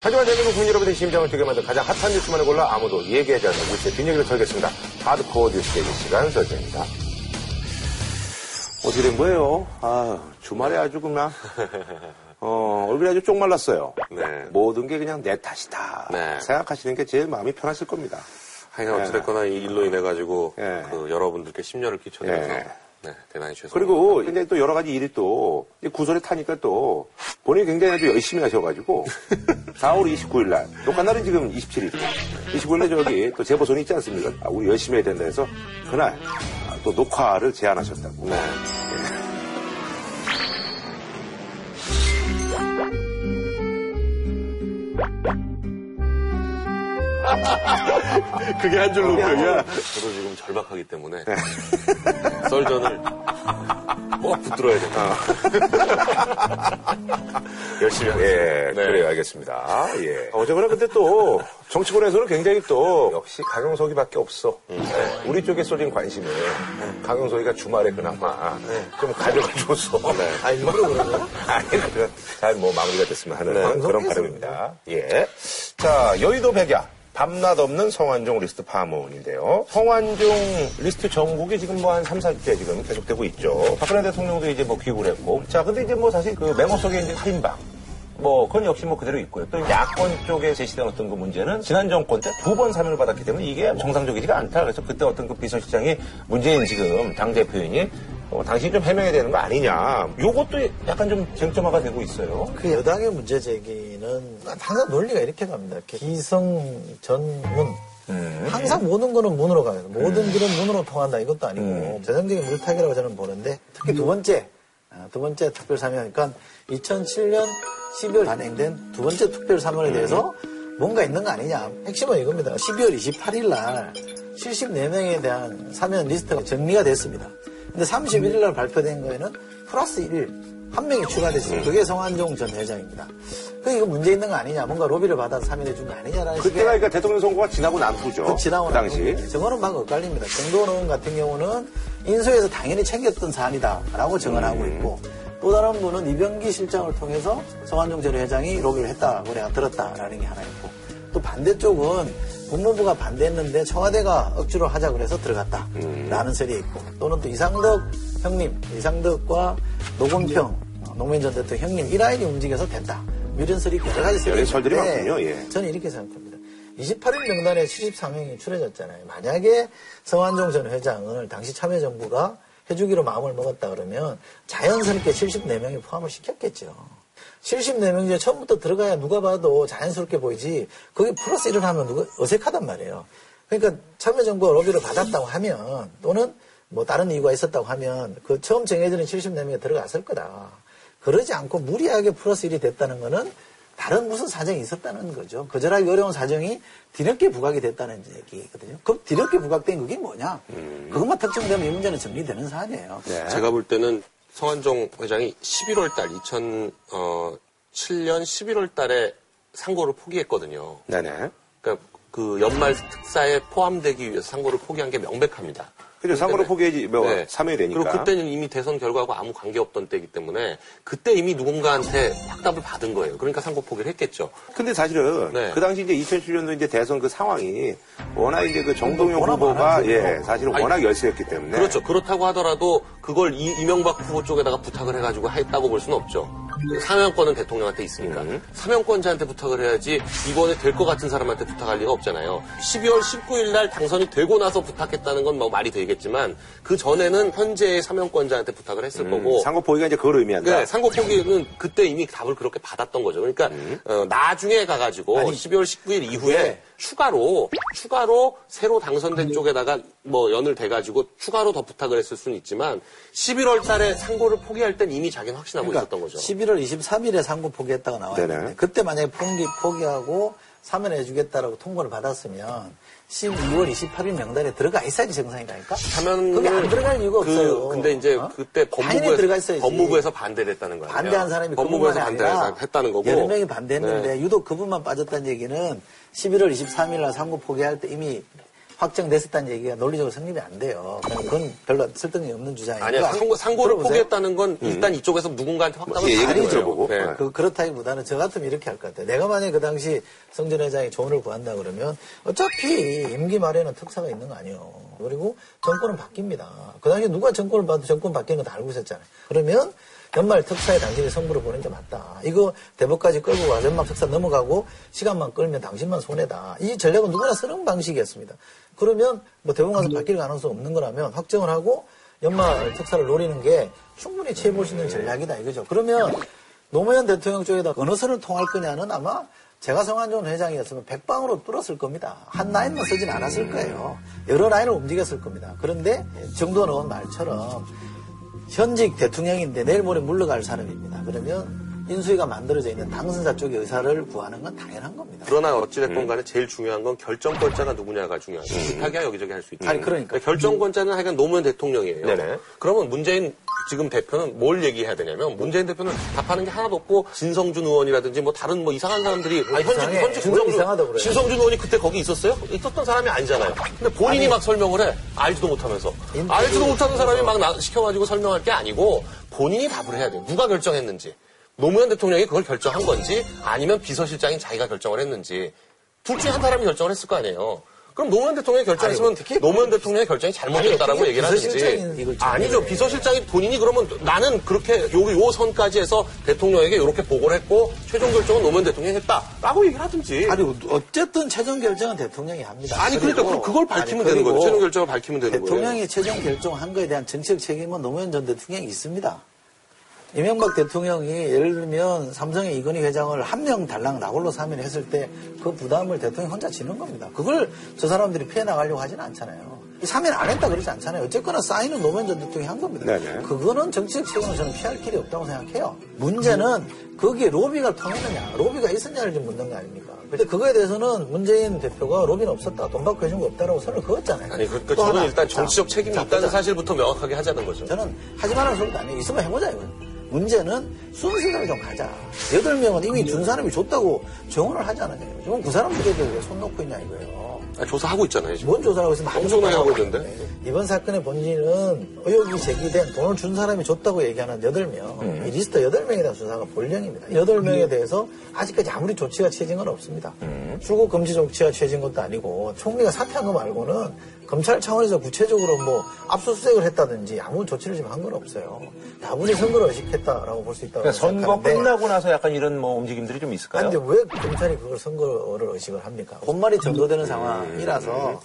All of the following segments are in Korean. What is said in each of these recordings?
하지만 대한민국 국민 여러분의 심장을 뛰게 만든 가장 핫한 뉴스만을 골라 아무도 얘기하지 않는 뉴스의 뒷얘기를 털겠습니다. 하드코어 뉴스 얘기 시간 설정입니다. 어떻게 된 거예요? 아, 주말에 아주 그냥, 어, 얼굴이 아주 쪽말랐어요. 네. 모든 게 그냥 내 탓이다. 네. 생각하시는 게 제일 마음이 편하실 겁니다. 하여간 어찌됐거나 이 일로 인해 가지고 예. 그 여러분들께 심려를 끼쳐드려서 예. 네, 대단히 죄송합니다. 그리고 이제 또 여러 가지 일이 또 구설에 타니까 또 본인이 굉장히 아주 열심히 하셔가지고 4월 29일 날 녹화 날은 지금 27일이고 29일 날 저기 또 제보선이 있지 않습니까? 아, 우리 열심히 해야 된다 해서 그날 아, 또 녹화를 제안하셨다고. 네. 그게 한 줄로 표야. 저도 지금 절박하기 때문에 썰전을 꼭 붙들어야 된다. 열심히 하겠습니다. 예, 네. 그래요, 알겠습니다. 예. 어쨌거나 근데 또 정치권에서는 굉장히 또 역시 강용석이밖에 없어. 네, 우리 쪽에 쏠린 관심을 강용석이가 주말에 그나마 좀 가져가줘서. 아, 일부러 그러죠? 아니, 그, 잘뭐 마무리가 됐으면 하는 그런 방송에서 바람입니다. 예. 자, 여의도 백야. 밤낮 없는 성완종 리스트 파문인데요. 성완종 리스트 전국이 지금 뭐 한 3, 4주째 지금 계속되고 있죠. 박근혜 대통령도 이제 뭐 귀국을 했고. 자, 근데 이제 뭐 사실 그 메모 속에 이제 살인방. 뭐, 그건 역시 뭐 그대로 있고요. 또 야권 쪽에 제시된 어떤 그 문제는 지난 정권 때 두 번 사면을 받았기 때문에 이게 정상적이지가 않다. 그래서 그때 어떤 그 비서실장이 문재인 지금 당 대표인이 어, 당신이 좀 해명해야 되는 거 아니냐. 요것도 약간 좀 쟁점화가 되고 있어요. 그 여당의 문제 제기는 항상 논리가 이렇게 갑니다. 기성, 전문. 항상 모든 거는 문으로 가요. 모든 길은 문으로 통한다. 이것도 아니고 전형적인 물타기라고 저는 보는데 특히 두 번째, 아, 두 번째 특별 사면, 그러니까 2007년 12월 단행된 두 번째 특별 사면에 대해서 뭔가 있는 거 아니냐. 핵심은 이겁니다. 12월 28일 날 74명에 대한 사면 리스트가 정리가 됐습니다. 근데 31일 날 발표된 거에는 플러스 1, 한 명이 추가됐어요. 그게 성한종 전 회장입니다. 그 이거 문제 있는 거 아니냐, 뭔가 로비를 받아서 사면해 준 거 아니냐라는 그때가 그러니까 대통령 선거가 지나고 난 후죠. 그 지나고 그 당시. 저거는 막 엇갈립니다. 정도원 의원 같은 경우는 인수에서 당연히 챙겼던 사안이다라고 정언하고 음. 있고 또 다른 분은 이병기 실장을 통해서 성한종 전 회장이 로비를 했다고 내가 들었다라는 게 하나 있고 또 반대쪽은 국무부가 반대했는데 청와대가 억지로 하자 그래서 들어갔다 라는 설이 있고 또는 또 이상덕 형님, 이상덕과 노건평 어, 노무현 전 대통령 형님 이 라인이 움직여서 됐다. 이런 설이 여러 가지 설이 있는데 많군요, 예. 저는 이렇게 생각합니다. 28일 명단에 74명이 추려졌잖아요. 만약에 성한종 전 회장을 당시 참여정부가 해주기로 마음을 먹었다 그러면 자연스럽게 74명이 포함을 시켰겠죠. 74명 중에 처음부터 들어가야 누가 봐도 자연스럽게 보이지 거기 플러스 1을 하면 누가 어색하단 말이에요. 그러니까 참여정부가 로비를 받았다고 하면 또는 뭐 다른 이유가 있었다고 하면 그 처음 정해지는 74명이 들어갔을 거다. 그러지 않고 무리하게 플러스 1이 됐다는 거는 다른 무슨 사정이 있었다는 거죠. 거절하기 어려운 사정이 뒤늦게 부각이 됐다는 얘기거든요. 그럼 뒤늦게 부각된 그게 뭐냐? 그것만 특정되면 이 문제는 정리되는 사안이에요. 네. 제가 볼 때는 성한종 회장이 11월 달, 2007년 11월 달에 상고를 포기했거든요. 네네. 그러니까 그 연말 특사에 포함되기 위해서 상고를 포기한 게 명백합니다. 그죠. 상고를 때문에. 포기해지, 뭐, 네. 사면이 되니까. 그리고 그때는 이미 대선 결과하고 아무 관계없던 때이기 때문에 그때 이미 누군가한테 확답을 받은 거예요. 그러니까 상고 포기를 했겠죠. 근데 사실은 네. 그 당시 이제 2007년도 이제 대선 그 상황이 워낙 이제 그 정동영 워낙 후보가. 예, 사실은 아니, 워낙 열세였기 때문에. 그렇죠. 그렇다고 하더라도 그걸 이, 이명박 후보 쪽에다가 부탁을 해가지고 했다고 볼 수는 없죠. 사면권은 대통령한테 있으니까. 음. 사면권자한테 부탁을 해야지 이번에 될 것 같은 사람한테 부탁할 리가 없잖아요. 12월 19일 날 당선이 되고 나서 부탁했다는 건 뭐 말이 되겠지만 그 전에는 현재의 사면권자한테 부탁을 했을 음, 거고 상고 포기가 이제 그걸 의미한다. 네, 상고 포기는 그때 이미 답을 그렇게 받았던 거죠. 그러니까 음. 어, 나중에 가가지고 아니, 12월 19일 이후에 네. 추가로 추가로 새로 당선된 쪽에다가 뭐 연을 대가지고 추가로 더 부탁을 했을 수는 있지만 11월달에 상고를 포기할 땐 이미 자기는 확신하고 있었던 거죠. 11월 23일에 상고 포기했다가 나와 네네. 있는데 그때 만약에 포기, 포기하고 사면해주겠다라고 통보를 받았으면 12월 28일 명단에 들어가 있어야지 정상이라니까. 사면을 그게 안 들어갈 이유가 그, 없어요. 근데 이제 어? 그때 법무부에서 들어가 있어야지. 법무부에서 반대를 했다는 거예요. 반대한 사람이 법무부에서 반대했다는 거고 여러 명이 반대했는데 네. 유독 그분만 빠졌다는 얘기는 11월 23일 날 상고 포기할 때 이미 확정됐었다는 얘기가 논리적으로 성립이 안 돼요. 그냥 그건 별로 설득력이 없는 주장이니까. 아니야 상고, 상고를 들어보세요. 포기했다는 건 일단 이쪽에서 누군가한테 확답을 예, 얘기. 들어보고. 네. 그, 그렇다기보다는 저 같으면 이렇게 할 것 같아요. 내가 만약에 그 당시 성전 회장이 조언을 구한다 그러면 어차피 임기 말에는 특사가 있는 거 아니에요. 그리고 정권은 바뀝니다. 그 당시에 누가 정권을 봐도 정권 바뀌는 거 다 알고 있었잖아요. 그러면 연말 특사에 당신이 선물을 보낸 게 맞다. 이거 대법까지 끌고 와 연말 특사 넘어가고 시간만 끌면 당신만 손해다. 이 전략은 누구나 쓰는 방식이었습니다. 그러면 뭐 대법원 가서 바뀔 가능성 없는 거라면 확정을 하고 연말 특사를 노리는 게 충분히 취해볼 수 있는 전략이다 이거죠. 그러면 노무현 대통령 쪽에다 어느 선을 통할 거냐는 아마 제가 성한종 회장이었으면 백방으로 뚫었을 겁니다. 한 라인만 쓰진 않았을 거예요. 여러 라인을 움직였을 겁니다. 그런데 정도는 말처럼 현직 대통령인데 내일 모레 물러갈 사람입니다. 그러면 인수위가 만들어져 있는 당선자 쪽의 의사를 구하는 건 당연한 겁니다. 그러나 어찌됐건 간에 제일 중요한 건 결정권자가 누구냐가 중요하죠. 비슷하게 여기저기 할 수 있다. 아니, 그러니까. 결정권자는 하여간 노무현 대통령이에요. 네네. 그러면 문재인 지금 대표는 뭘 얘기해야 되냐면 문재인 대표는 답하는 게 하나도 없고 진성준 의원이라든지 뭐 다른 뭐 이상한 사람들이 아니 현직. 현직 그래요. 진성준 의원이 그때 거기 있었어요? 있었던 사람이 아니잖아요. 근데 본인이 막 설명을 해. 알지도 못하면서. 알지도 못하는 사람이 막 나- 시켜가지고 설명할 게 아니고 본인이 답을 해야 돼요. 누가 결정했는지. 노무현 대통령이 그걸 결정한 건지 아니면 비서실장인 자기가 결정을 했는지 둘 중에 한 사람이 결정을 했을 거 아니에요. 그럼 노무현 대통령이 결정했으면 노무현 대통령의 결정이 잘못됐다라고 얘기를 이걸 아니죠. 비서실장이 본인이 그러면 나는 그렇게 요, 요 선까지 해서 대통령에게 이렇게 보고를 했고 최종 결정은 노무현 대통령이 했다라고 얘기를 하든지 아니 어쨌든 최종 결정은 대통령이 합니다. 아니 그러니까 그- 그걸 밝히면 아니, 되는 거죠. 최종 결정을 밝히면 되는 거예요. 대통령이 최종 결정한 거에 대한 정치적 책임은 노무현 전 대통령이 있습니다. 이명박 대통령이 예를 들면 삼성의 이건희 회장을 한 명 달랑 나홀로 사면 했을 때 그 부담을 대통령이 혼자 지는 겁니다. 그걸 저 사람들이 피해 나가려고 하지는 않잖아요. 사면 안 했다 그러지 않잖아요. 어쨌거나 사인은 노무현 전 대통령이 한 겁니다. 네네. 그거는 정치적 책임을 저는 피할 길이 없다고 생각해요. 문제는 거기에 로비가 통했느냐, 로비가 있었냐를 좀 묻는 거 아닙니까? 근데 그거에 대해서는 문재인 대표가 로비는 없었다, 돈 받고 해준 거 없다라고 선을 그었잖아요. 아니 그러니까 또 저는. 일단 정치적 자, 책임이 자, 있다는. 사실부터 명확하게 하자는 거죠. 저는 하지 말라는 소리도 아니에요. 있으면 해보자, 이건. 문제는 순서대로 좀 가자. 여덟 명은 이미 준 사람이 줬다고 정언을 하잖아요. 지금 그 사람들에게 왜 손 놓고 있냐 이거예요. 아니, 조사하고 있잖아요. 지금. 뭔 조사를 하고 있으면 엄청나게 하고 있는데. 이번 사건의 본질은 의혹이 제기된 돈을 준 사람이 줬다고 얘기하는 8명. 이 리스트 8명에 대한 수사가 본령입니다. 8명에 대해서 아직까지 아무리 조치가 취해진 건 없습니다. 출국 금지 조치가 취해진 것도 아니고 총리가 사퇴한 거 말고는 검찰 차원에서 구체적으로 뭐 압수수색을 했다든지 아무 조치를 지금 한 건 없어요. 다분히 선거를 의식했다라고 볼 수 있다고 그러니까 선거 끝나고 나서 약간 이런 뭐 움직임들이 좀 있을까요? 아니, 근데 왜 검찰이 그걸 선거를 의식을 합니까? 본말이 전도되는 상황이라서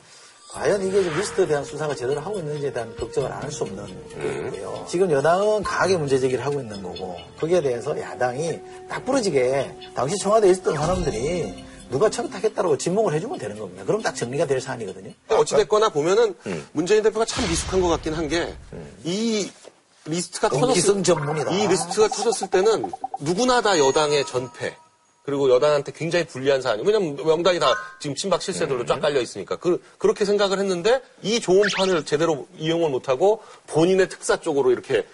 과연 이게 좀 리스트에 대한 수사가 제대로 하고 있는지에 대한 걱정을 안 할 수 없는 거고요. 지금 여당은 강하게 문제 제기를 하고 있는 거고 거기에 대해서 야당이 딱 부러지게 당시 청와대에 있었던 사람들이 누가 청탁했다고 지목을 해주면 되는 겁니다. 그럼 딱 정리가 될 사안이거든요. 어찌됐거나 보면은 음. 문재인 대표가 참 미숙한 것 같긴 한 게이 리스트가 터졌을 전문이다. 이 리스트가 터졌을 때는 누구나 다 여당의 전패 그리고 여당한테 굉장히 불리한 사안이 왜냐면 명단이 다 지금 친박 음. 실세들로 쫙 깔려 있으니까 그, 그렇게 생각을 했는데 이 좋은 판을 제대로 이용을 못하고 본인의 특사 쪽으로 이렇게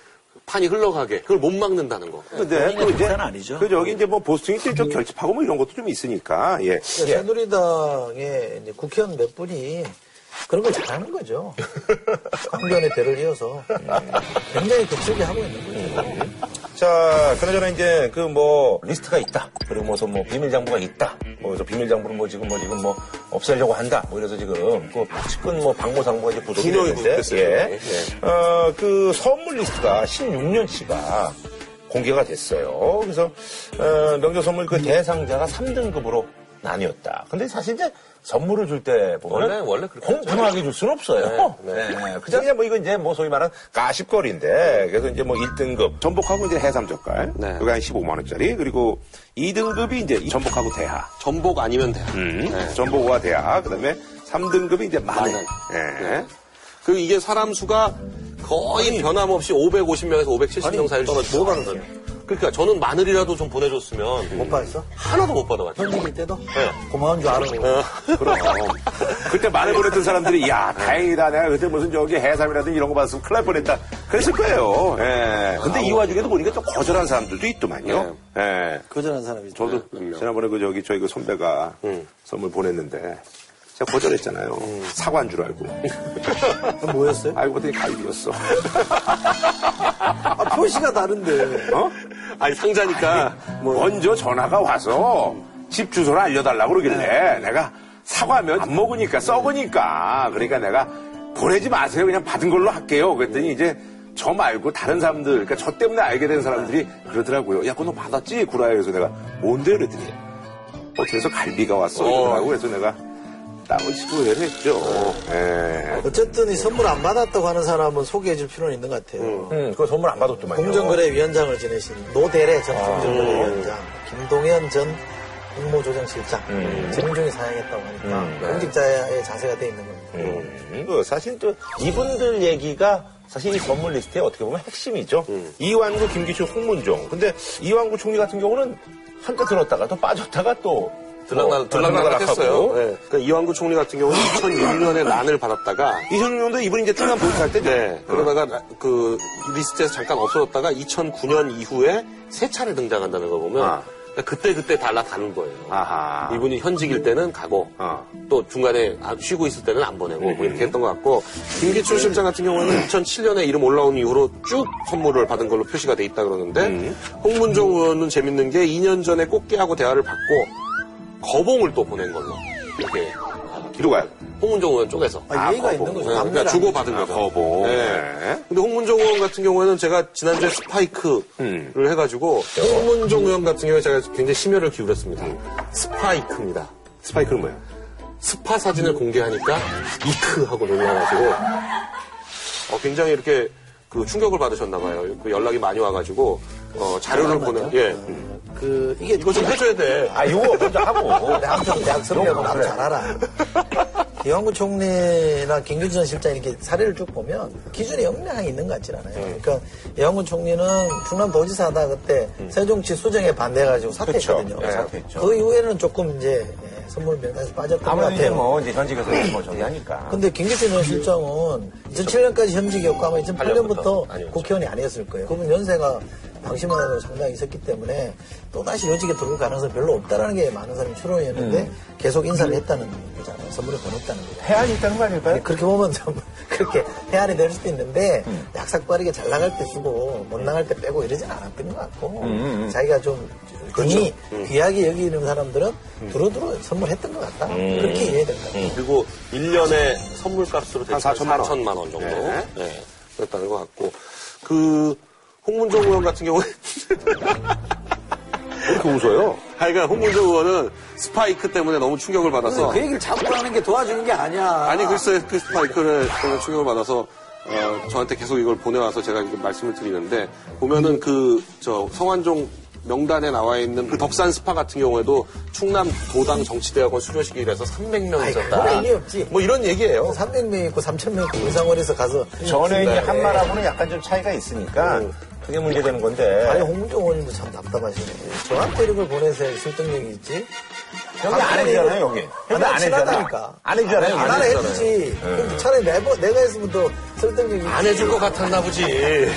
판이 흘러가게 그걸 못 막는다는 거. 근데 또 이제 아니죠. 그 저기 이제 뭐 보수층이 좀 결집하고 뭐 이런 것도 좀 있으니까 예. 새누리당의 이제 국회의원 몇 분이 그런 걸 잘하는 거죠. 강변의 대를 이어서 굉장히 격하게 하고 있는 거죠. 자, 그나저나 이제 그 뭐 리스트가 있다. 그리고 무슨 뭐 비밀 장부가 있다. 뭐 비밀 장부를 뭐 지금 뭐 지금 뭐 없애려고 한다. 뭐 이래서 지금 그 측근 뭐 박모 상무가 이제 명이 됐는데, 구속됐어요. 예. 예. 어, 그 선물 리스트가 16년치가 공개가 됐어요. 그래서 어, 명절 선물 그 대상자가 3등급으로 나뉘었다. 근데 사실 이제 선물을 줄 때 보면 원래- 원래 그렇게 공평하게 줄 수는 없어요. 네, 네, 그냥 그냥 뭐 이거 이제 뭐 소위 말하는 가십거리인데 그래서 이제 뭐 1등급 전복하고 이제 해삼 젓갈. 네. 그게 한 15만 원짜리. 그리고 2등급이 이제 전복하고 대하. 전복 아니면 돼. 음. 네. 전복과 대하. 그다음에 3등급이 이제 마늘. 예. 네. 그 이게 사람 수가 거의 변함없이 550명에서 570명 사이를 떨어지고 뭐가 거예요. 그러니까 저는 마늘이라도 좀 보내줬으면 못 받았어? 하나도 못 받아봤죠. 현직일 때도? 네. 고마운 줄 알고. 그럼. 그때 마늘 보냈던 사람들이, 야, 다행이다. 내가 그때 무슨 저기 해삼이라든지 이런 거 받았으면 큰일 날 뻔했다. 그랬을 거예요. 예. 근데 이 와중에도 보니까 좀 거절한 사람들도 있더만요. 예. 거절한 사람이 저도. 지난번에 그 저기 저희 그 선배가 음. 선물 보냈는데 제가 거절했잖아요. 사과인 줄 알고. 뭐였어요? 알고 보더니 갈비였어. 아, 표시가 다른데. 어? 아니 상자니까 먼저 전화가 와서 집 주소를 알려달라고 그러길래 내가 사과면 안 먹으니까 썩으니까. 그러니까 내가 보내지 마세요. 그냥 받은 걸로 할게요. 그랬더니 이제 저 말고 다른 사람들 그러니까 저 때문에 알게 된 사람들이 그러더라고요. 야 그거 너 받았지? 구라야 그래서 내가 뭔데? 그랬더니 어 그래서 갈비가 왔어? 그러더라고. 그래서 내가 치고 후회를 했죠 예. 어쨌든 이 선물 안 받았다고 하는 사람은 소개해 줄 필요는 있는 것 같아요. 음, 그거 선물 안 받았더만요. 공정거래위원장을 지내신 노대래 전 공정거래위원장, 김동현 전 공모조정실장, 정중히 사양했다고 하니까 공직자의 자세가 돼 있는 겁니다. 음, 그 사실 또 이분들 얘기가 사실 이 선물 리스트의 어떻게 보면 핵심이죠. 이완구, 김기춘, 홍문종. 근데 이완구 총리 같은 경우는 한때 들었다가 또 빠졌다가 또 들락날, 어, 들락날락 했어요. 들락날락하고. 네. 그러니까 이완구 총리 같은 경우는 2006년에 난을 받았다가 2006년도 이분이 이제 충남 보직할 때죠 네. 그러다가 나- 그 리스트에서 잠깐 없어졌다가 2009년 이후에 세 차례 등장한다는 거 보면 아. 그때 그때 달라가는 거예요. 아하 이분이 현직일 때는 가고 어. 또 중간에 아- 쉬고 있을 때는 안 보내고 뭐 이렇게 했던 것 같고 김기춘 실장 같은 경우는 2007년에 이름 올라온 이후로 쭉 선물을 받은 걸로 표시가 돼 있다 그러는데 홍문종 의원은 재밌는 게 2년 전에 꽃게하고 대하를 받고 거봉을 또 보낸 걸로 이렇게 기록할 홍문종 의원 쪽에서 아, 예의가 아, 있는 거죠. 네, 그러니까 남들 주고 안 받은 아, 거죠. 거봉. 네. 네. 근데 홍문종 의원 같은 경우에는 제가 지난주에 스파이크를 음. 해가지고 홍문종 의원 같은 경우에 제가 굉장히 심혈을 기울였습니다. 스파이크입니다. 스파이크는 뭐예요? 스파 사진을 공개하니까 이크 하고 놀라가지고 어, 굉장히 이렇게 그 충격을 받으셨나 봐요. 그 연락이 많이 와가지고 어, 자료를 보내. 예. 그, 이게. 이거 좀 해줘야 돼. 아, 이거 먼저 하고. 대학생, 대학생이라고 나도. 잘 알아. 이완구 총리나 김규전 실장 이렇게 사례를 쭉 보면 기준이 영명하게 있는 것 같진 않아요. 그러니까 이완구 총리는 충남 도지사 하다 그때 세종시 수정에 반대해가지고 사퇴했거든요. 그쵸. 네, 사퇴했죠. 그 이후에는 조금 이제 예, 선물 명단에서 빠졌던 것 아무래도 이제 같아요. 뭐 이제 현직에서 뭐 저기 하니까. 근데 김기춘 전 실장은 2007년까지 현직이었고 아마 2008년부터 아니었죠. 국회의원이 아니었을 거예요. 그분 연세가 당시만 해도 상당히 있었기 때문에 또다시 요직에 들어올 가능성이 별로 없다는 게 많은 사람이 추론이었는데 계속 인사를 했다는 거잖아요. 선물을 보냈다는 거죠. 해안이 있다는 거 아닐까요? 그렇게 보면 좀 그렇게 해안이 될 수도 있는데 약삭 빠르게 잘 나갈 때 주고 못 나갈 때 빼고 이러진 않았던 것 같고 자기가 좀 괜히 귀하게 여기는 사람들은 두루두루 선물했던 것 같다. 그렇게 이해될 것 같아요. 그리고 1년에 선물값으로 한 대충 4천만 원. 4천만 원 정도. 네. 네. 그랬다는 것 같고. 그, 홍문종 의원 같은 경우에. 왜 이렇게 웃어요? 하여간 홍문종 의원은 스파이크 때문에 너무 충격을 받아서. 그 얘기를 자꾸 하는 게 도와주는 게 아니야. 아니, 글쎄, 그 스파이크를 때문에 충격을 받아서. 어, 저한테 계속 이걸 보내와서 제가 이거 말씀을 드리는데, 보면은 그, 저, 성완종 명단에 나와 있는 그 덕산 스파 같은 경우에도 충남 도당 정치대학원 수료식이라서 300명 아이, 있었다. 그건 의미 없지. 뭐 이런 얘기예요. 300명 있고 3,000명 있고 의상원에서 가서 전에 이제 네. 한 말하고는 약간 좀 차이가 있으니까 그게 문제되는 건데. 아니 홍문종 의원님도 참 답답하시네. 저한테 이런 걸 보내서 설득력이 있지. 여기 안 해주잖아요, 여기. 아, 나안 해주잖아. 친하다니까. 안 해주잖아요. 안 해주지. 그럼 차라리 내가, 내가 했으면 더 설득력이 안 해줄 것 같았나 보지.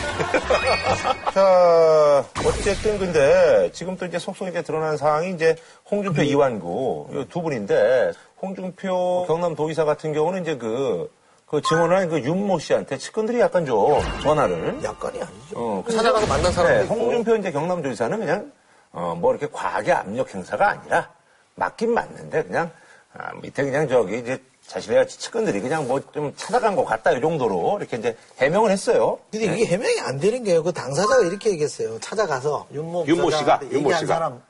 자, 어쨌든 근데 지금 또 이제 속속 이제 드러난 상황이 이제 홍준표, 이완구 이두 분인데 홍준표 경남도의사 같은 경우는 이제 그, 그 증언한 그 윤모 씨한테 측근들이 약간 좀 전화를 약간이 아니죠. 어, 찾아가서 만난 사람도 네, 있고. 홍준표 이제 경남도지사는 그냥 어, 뭐 이렇게 과하게 압력 행사가 아니라 맞긴 맞는데 그냥 아, 밑에 그냥 저기 이제 자신의 측근들이 그냥 뭐 좀 찾아간 것 같다 이 정도로 이렇게 이제 해명을 했어요. 근데 이게 해명이 안 되는 게요. 그 당사자가 이렇게 얘기했어요. 찾아가서 윤모 윤모 씨가, 윤모 씨가. 사람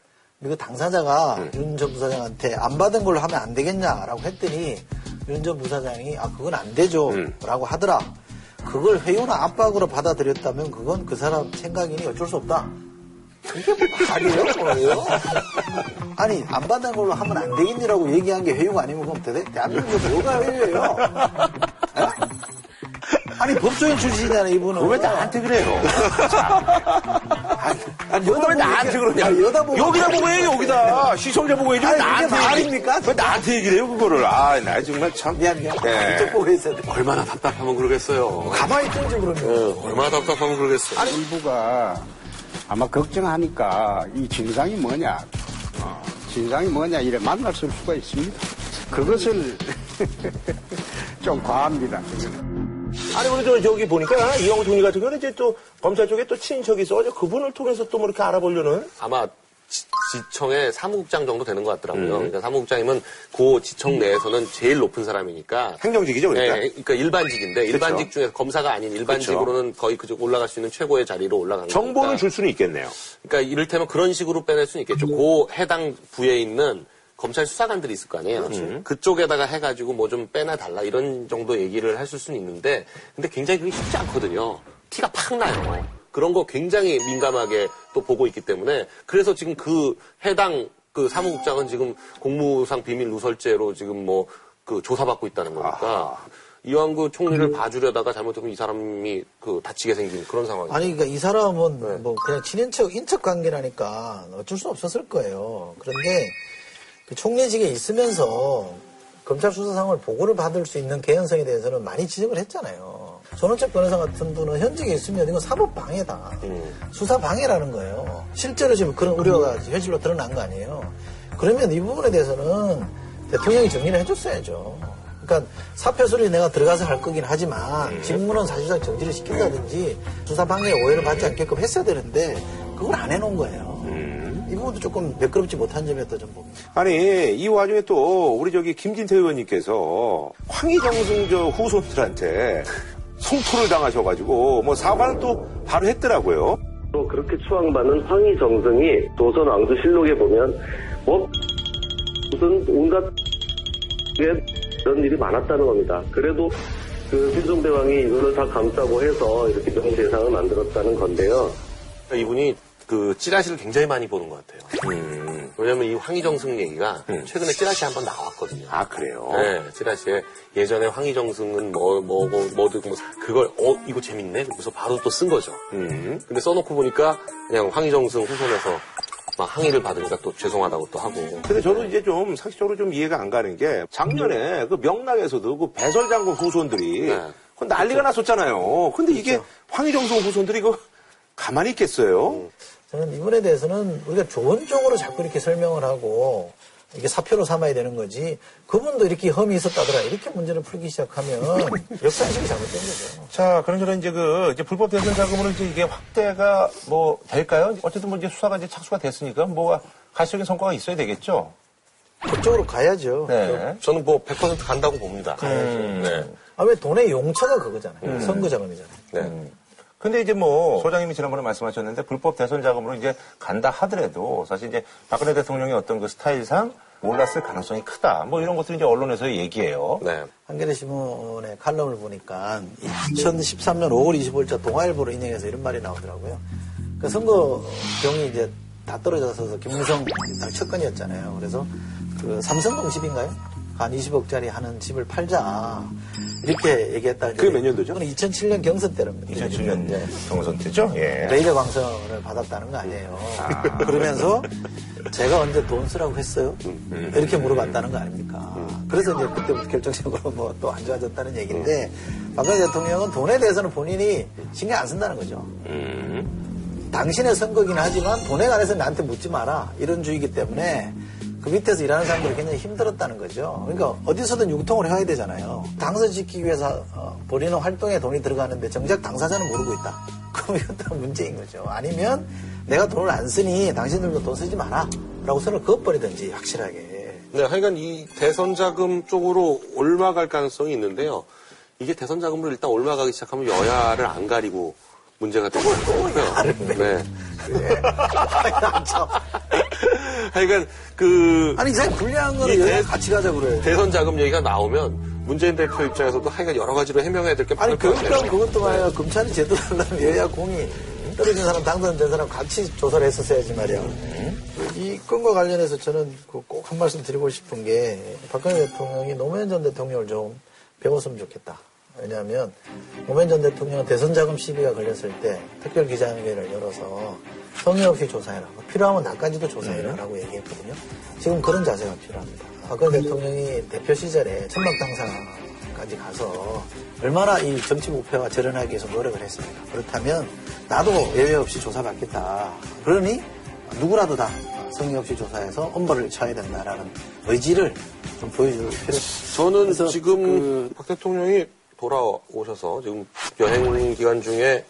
그 당사자가 윤전 부사장한테 안 받은 걸로 하면 안 되겠냐라고 했더니 윤 전 부사장이 아 그건 안 되죠라고 하더라. 그걸 회유나 압박으로 받아들였다면 그건 그 사람 생각이니 어쩔 수 없다. 이게 뭐 말이에요, 뭐예요? 아니 안 받은 걸로 하면 안 되겠니라고 얘기한 게 회유가 아니면 그럼 대, 대한민국에 뭐가 회유예요? 에? 아니 법조인 출신이잖아요 이분은. 왜 나한테 그래요? 아니, 왜 나한테 그러냐? 야, 여다 보고. 여기다 보고 해, 여기다. 시청자 보고 해야지. 왜 아니, 이게 나한테 얘기- 말입니까? 왜 나한테 얘기를 해요, 그거를. 아, 나 정말 참. 미안, 미안. 예. 이쪽 보고 있어야 돼. 얼마나 답답하면 그러겠어요. 가만히 있든지 그러면. 네, 얼마나 답답하면 그러겠어요. 일부가 아마 걱정하니까 이 진상이 뭐냐, 어, 진상이 뭐냐 이래 만날 수가 있습니다. 그것을 좀 과합니다. 아니, 우리 저, 저기 보니까 이영호 총리 같은 경우는 이제 또 검찰 쪽에 또 친인척이 있어가지고 그분을 통해서 또 뭐 이렇게 알아보려는. 아마 지, 지청의 사무국장 정도 되는 것 같더라고요. 그러니까 사무국장이면 그 지청 내에서는 제일 높은 사람이니까. 행정직이죠, 그러니까. 네, 그러니까 일반직인데 일반직 중에서 검사가 아닌 일반직으로는 거의 그쪽 올라갈 수 있는 최고의 자리로 올라간 거니까. 정보는 줄 수는 있겠네요. 그러니까 이를테면 그런 식으로 빼낼 수는 있겠죠. 그 해당 부에 있는 검찰 수사관들이 있을 거 아니에요. 그쪽에다가 해가지고 뭐 좀 빼놔 달라 이런 정도 얘기를 하실 수는 있는데 근데 굉장히 그게 쉽지 않거든요. 티가 팍 나요. 그런 거 굉장히 민감하게 또 보고 있기 때문에 그래서 지금 그 해당 그 사무국장은 지금 공무상 비밀 누설죄로 지금 뭐 그 조사받고 있다는 거니까 이왕구 총리를 봐주려다가 잘못하면 이 사람이 그 다치게 생긴 그런 상황이죠. 아니, 그러니까 이 사람은 네. 뭐 그냥 친인척, 인척 관계라니까 어쩔 수 없었을 거예요. 그런데 그 총리직에 있으면서 검찰 수사 상황을 보고를 받을 수 있는 개연성에 대해서는 많이 지적을 했잖아요. 손원책 변호사 같은 분은 현직에 있으면 이건 사법 방해다. 수사 방해라는 거예요. 실제로 지금 그런 우려가 현실로 드러난 거 아니에요. 그러면 이 부분에 대해서는 대통령이 정리를 해줬어야죠. 그러니까 사표 수리 내가 들어가서 할 거긴 하지만 직무는 사실상 정지를 시킨다든지 수사 방해 오해를 받지 않게끔 했어야 되는데 그걸 안 해놓은 거예요. 이 부분도 조금 매끄럽지 못한 점이었다 좀 봅니다. 아니, 이 와중에 또 우리 저기 김진태 의원님께서 황희정승 저 후손들한테 성토를 당하셔가지고 뭐 사과를 또 바로 했더라고요. 또 그렇게 추앙받는 황희정승이 조선왕조 실록에 보면 뭐 무슨 온갖 게 이런 일이 많았다는 겁니다. 그래도 그 세종대왕이 이거를 다 감싸고 해서 이렇게 명대상을 만들었다는 건데요. 이분이 그 찌라시를 굉장히 많이 보는 것 같아요. 왜냐면 이 황희정승 얘기가 최근에 찌라시 한번 나왔거든요. 아, 그래요? 네, 찌라시에 예전에 황희정승은 뭐, 뭐, 뭐, 뭐도 뭐, 그걸, 어, 이거 재밌네? 그래서 바로 또 쓴 거죠. 음. 근데 써놓고 보니까 그냥 황희정승 후손에서 막 항의를 받으니까 또 죄송하다고 또 하고. 근데 저도 이제 좀 상식적으로 좀 이해가 안 가는 게 작년에 그 명락에서도 그 배설 장군 후손들이 네. 그 난리가 났었잖아요. 근데 이게 황희정성 후손들이 이거 가만히 있겠어요? 저는 이분에 대해서는 우리가 좋은 쪽으로 자꾸 이렇게 설명을 하고 이게 사표로 삼아야 되는 거지 그분도 이렇게 혐의 있었다더라 이렇게 문제를 풀기 시작하면 역사인식이 잘못된 거죠. 자, 그런저런 이제 그 이제 불법 대선 자금으로 이제 이게 확대가 뭐 될까요? 어쨌든 뭐 이제 수사가 이제 착수가 됐으니까 뭐가 가시적인 성과가 있어야 되겠죠. 그쪽으로 가야죠. 네. 저는 뭐 100% 간다고 봅니다. 네. 아, 왜 돈의 용처가 그거잖아요. 선거 자금이잖아요. 네. 근데 이제 뭐 소장님이 지난번에 말씀하셨는데 불법 대선 자금으로 이제 간다 하더라도 사실 이제 박근혜 대통령의 어떤 그 스타일상 올랐을 가능성이 크다. 뭐 이런 것들이 이제 언론에서 얘기해요. 네. 한겨레 신문의 칼럼을 보니까 2013년 5월 25일자 동아일보로 인용해서 이런 말이 나오더라고요. 그 선거 병이 이제 다 떨어져서 김무성 첫 건이었잖아요. 그래서 그 삼성동 집인가요? 한 20억짜리 하는 집을 팔자. 이렇게 얘기했다. 그게 몇 년도죠? 그건 2007년 경선 때랍니다. 2007년 네. 경선 때죠. 예. 레이저 광선을 받았다는 거 아니에요. 그러면서 제가 언제 돈 쓰라고 했어요? 이렇게 물어봤다는 거 아닙니까? 그래서 이제 그때부터 결정적으로 뭐 또 안 좋아졌다는 얘기인데 박근혜 대통령은 돈에 대해서는 본인이 신경 안 쓴다는 거죠. 당신의 선거긴 하지만 돈에 관해서 나한테 묻지 마라 이런 주의이기 때문에 그 밑에서 일하는 사람들이 굉장히 힘들었다는 거죠. 그러니까 어디서든 융통을 해야 되잖아요. 당선 지키기 위해서 어, 본인은 활동에 돈이 들어가는데 정작 당사자는 모르고 있다. 그럼 이것도 문제인 거죠. 아니면 내가 돈을 안 쓰니 당신들도 돈 쓰지 마라. 라고 선을 그어버리든지 확실하게. 네, 하여간 이 대선 자금 쪽으로 올라갈 가능성이 있는데요. 이게 대선 자금으로 일단 올라가기 시작하면 여야를 안 가리고 문제가 되고 있고요. 네. 참. 하여간 그 아니 이상 불리한 거는 대- 같이 가자 그래. 대선 자금 얘기가 나오면 문재인 대표 입장에서도 하여간 여러 가지로 해명해야 될게 아니 많을 것 그것도 같아요. 그것도 말이야 검찰이 제대로 하려면 여야 공이 떨어진 사람 당선된 사람 같이 조사를 했었어야지 말이야. 이 건과 관련해서 저는 꼭 한 말씀 드리고 싶은 게 박근혜 대통령이 노무현 전 대통령을 좀 배웠으면 좋겠다. 왜냐하면 노무현 전 대통령은 대선 자금 시비가 걸렸을 때 특별 기자회견을 열어서 성의 없이 조사해라. 필요하면 나까지도 조사해라라고 얘기했거든요. 지금 그런 자세가 필요합니다. 박근혜 대통령이 대표 시절에 천막 당사까지 가서 얼마나 이 정치 목표와 절연하기 위해서 노력을 했습니까? 그렇다면 나도 예외 없이 조사받겠다. 그러니 누구라도 다 성의 없이 조사해서 엄벌을 쳐야 된다라는 의지를 좀 보여줄 필요. 저는 그래서 지금 박 대통령이 돌아오셔서 지금 여행 기간 중에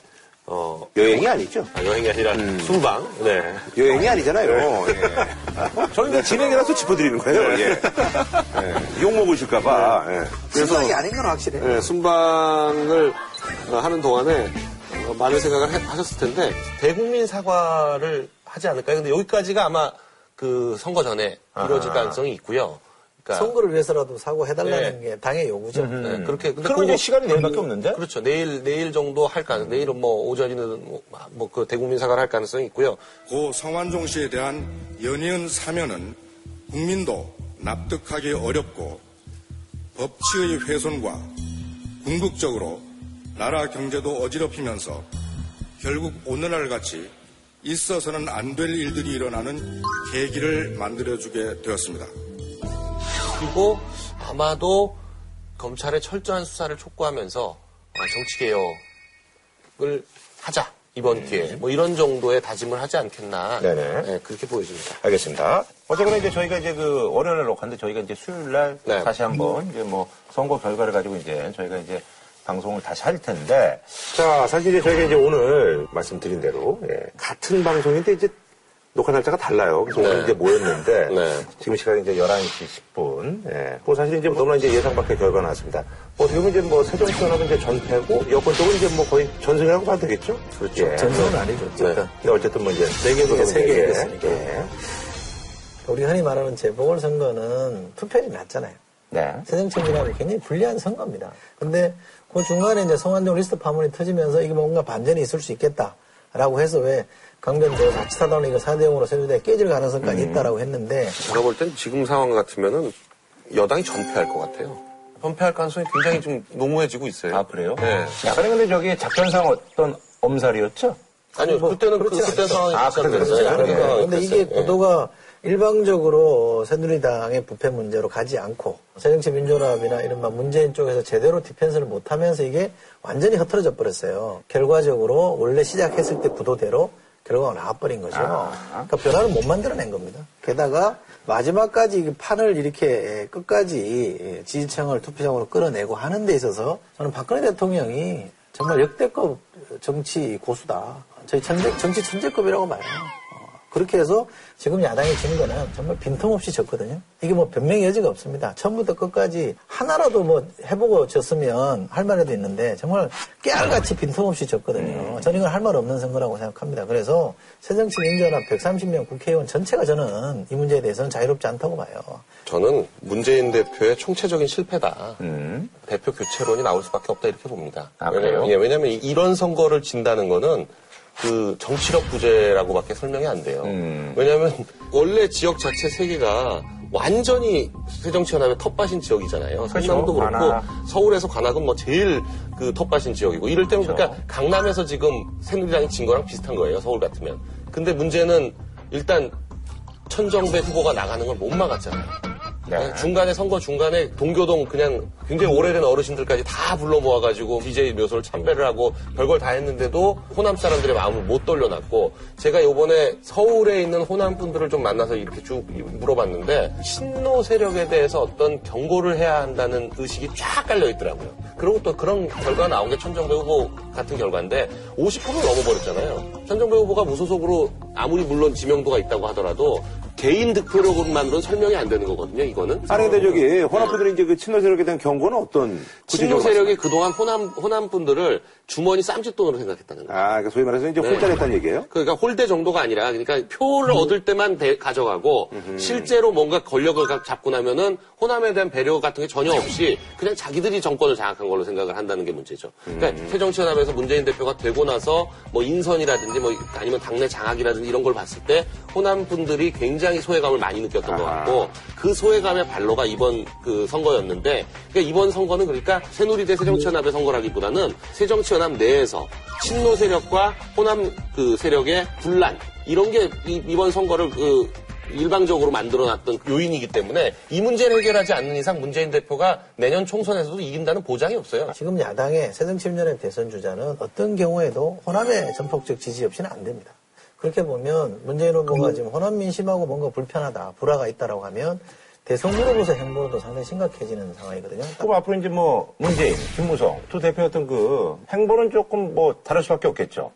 어, 여행이 아니죠. 아, 여행이 아니라 순방. 네. 여행이 아니잖아요. 예. 저는 그냥 진행이라서 짚어드리는 거예요. 예. 예. 욕 먹으실까봐. 예. 그래서 생각이 아닌 건 확실해. 네, 순방을 어, 하는 동안에 어, 많은 생각을 해- 하셨을 텐데 대국민 사과를 하지 않을까요? 근데 여기까지가 아마 그 선거 전에 이루어질 가능성이 있고요. 그러니까 선거를 위해서라도 사고 해달라는 네. 게 당의 요구죠. 네, 그렇게 근데 그러면 이제 시간이 내일밖에 없는데? 그렇죠. 내일 내일 정도 할 가능. 내일은 뭐 오전이든 뭐그 대국민 사과를 할 가능성이 있고요. 고 성완종 씨에 대한 연이은 사면은 국민도 납득하기 어렵고 법치의 훼손과 궁극적으로 나라 경제도 어지럽히면서 결국 오늘날 같이 있어서는 안 될 일들이 일어나는 계기를 만들어주게 되었습니다. 그리고 아마도 검찰의 철저한 수사를 촉구하면서 어, 정치 개혁을 하자 이번 기회에 뭐 이런 정도의 다짐을 하지 않겠나 네네. 네, 그렇게 보여집니다. 알겠습니다. 어쨌거나 이제 저희가 이제 그 월요일에 녹화인데 저희가 이제 수요일 날 네. 다시 한번 이제 뭐 선거 결과를 가지고 이제 저희가 이제 방송을 다시 할 텐데 자 사실 이제 저희가 이제 오늘 말씀드린 대로 예, 같은 방송인데 이제 녹화 날짜가 달라요. 그래서 오늘 네. 이제 모였는데 네. 지금 시각이 이제 11시 10분. 예. 뭐 사실 이제 너무나 이제 예상 밖의 결과가 나왔습니다. 뭐 지금 이제 뭐 새정치연합은 이제 전패고 여권 쪽은 이제 뭐 거의 전승이라고 봐도 되겠죠? 그렇죠. 예. 전선은 아니죠. 네. 어쨌든. 근데 어쨌든 뭐 이제 개 세개 예. 이겼으니까. 예. 우리 흔히 말하는 재보궐 선거는 투표율이 낮잖아요. 네. 새정치민주연합이 굉장히 불리한 선거입니다. 근데 그 중간에 이제 성완종 리스트 파문이 터지면서 이게 뭔가 반전이 있을 수 있겠다라고 해서 왜 강변도 자치사단을 이거 4대0으로 세주대 깨질 가능성까지 있다라고 했는데 제가 볼 땐 지금 상황 같으면은 여당이 전패할 것 같아요. 전패할 가능성이 굉장히 좀 농후해지고 있어요. 아, 그래요? 네. 약간의 근데 저기 작전상 어떤 엄살이었죠? 아니요, 뭐 그때는 그, 그렇지 그때 않죠. 상황이 아, 그렇지 않았어요. 않아요. 그러니까 근데 이게. 구도가 일방적으로 새누리당의 부패 문제로 가지 않고 새정치민주연합이나 이른바 문재인 쪽에서 제대로 디펜스를 못하면서 이게 완전히 흐트러져 버렸어요. 결과적으로 원래 시작했을 때 구도대로 결과가 나와버린 거죠. 그러니까 변화를 못 만들어낸 겁니다. 게다가 마지막까지 이 판을 이렇게 끝까지 지지층을 투표장으로 끌어내고 하는 데 있어서 저는 박근혜 대통령이 정말 역대급 정치 고수다. 저희 천재, 정치 천재급이라고 봐요. 어, 그렇게 해서 지금 야당이 진 거는 정말 빈틈없이 졌거든요. 이게 뭐 변명의 여지가 없습니다. 처음부터 끝까지 하나라도 뭐 해보고 졌으면 할 말에도 있는데 정말 깨알같이 빈틈없이 졌거든요. 저는 이건 할 말 없는 선거라고 생각합니다. 그래서 새정치민주연합 130명 국회의원 전체가 저는 이 문제에 대해서는 자유롭지 않다고 봐요. 저는 문재인 대표의 총체적인 실패다. 음. 대표 교체론이 나올 수밖에 없다 이렇게 봅니다. 아, 왜냐면? 예, 왜냐면 이- 이런 선거를 진다는 거는 그 정치력 부재라고밖에 설명이 안 돼요. 음. 왜냐하면 원래 지역 자체 세계가 완전히 새정치연합의 텃밭인 지역이잖아요. 성남도 그렇고 관악. 서울에서 관악은 뭐 제일 그 텃밭인 지역이고 이럴 때면 그렇죠. 그러니까 강남에서 지금 새누리당이 진 거랑 비슷한 거예요. 서울 같으면. 근데 문제는 일단 천정배 후보가 나가는 걸 못 막았잖아요. 네. 중간에 선거 중간에 동교동 그냥 굉장히 오래된 어르신들까지 다 불러 모아가지고 DJ 묘소를 참배를 하고 별걸 다 했는데도 호남 사람들의 마음을 못 돌려놨고 제가 요번에 서울에 있는 호남 분들을 좀 만나서 이렇게 쭉 물어봤는데 신노 세력에 대해서 어떤 경고를 해야 한다는 의식이 쫙 깔려 있더라고요. 그리고 또 그런 결과가 나온 게 천정배 후보 같은 결과인데 50%를 넘어버렸잖아요. 천정배 후보가 무소속으로 아무리 물론 지명도가 있다고 하더라도 개인 득표력만으로는 설명이 안 되는 거거든요, 이거는. 아니 근데 저기 호남분들이 이제 그 친노 세력에 대한 경고는 어떤 친노 세력이 그동안 호남, 호남 분들을 주머니 쌈짓돈으로 생각했다는 거예요. 아, 그러니까 소위 말해서 이제 네. 홀짜냈다는 얘기예요? 그러니까 홀대 정도가 아니라 그러니까 표를 얻을 때만 대- 가져가고 실제로 뭔가 권력을 가- 잡고 나면은 호남에 대한 배려 같은 게 전혀 없이 그냥 자기들이 정권을 장악한 걸로 생각을 한다는 게 문제죠. 그러니까 새정치연합에서 문재인 대표가 되고 나서 뭐 인선이라든지 뭐 아니면 당내 장악이라든지 이런 걸 봤을 때 호남 분들이 굉장히 소외감을 많이 느꼈던 것 같고 그 소외감의 발로가 이번 그 선거였는데 그러니까 이번 선거는 그러니까 새누리 대 새정치연합의 선거라기보다는 새정치연합 내에서 친노 세력과 호남 그 세력의 분란 이런 게 이- 이번 선거를 그 일방적으로 만들어놨던 요인이기 때문에 이 문제를 해결하지 않는 이상 문재인 대표가 내년 총선에서도 이긴다는 보장이 없어요. 지금 야당의 새정치민주연합 대선 주자는 어떤 경우에도 호남의 전폭적 지지 없이는 안 됩니다. 그렇게 보면 문재인 후보가 지금 호남 민 심하고 뭔가 불편하다, 불화가 있다라고 하면 대선 후보로서 행보도 상당히 심각해지는 상황이거든요. 그럼 앞으로 이제 뭐 문재인, 김무성 두 대표였던 그 행보는 조금 뭐 다를 수밖에 없겠죠.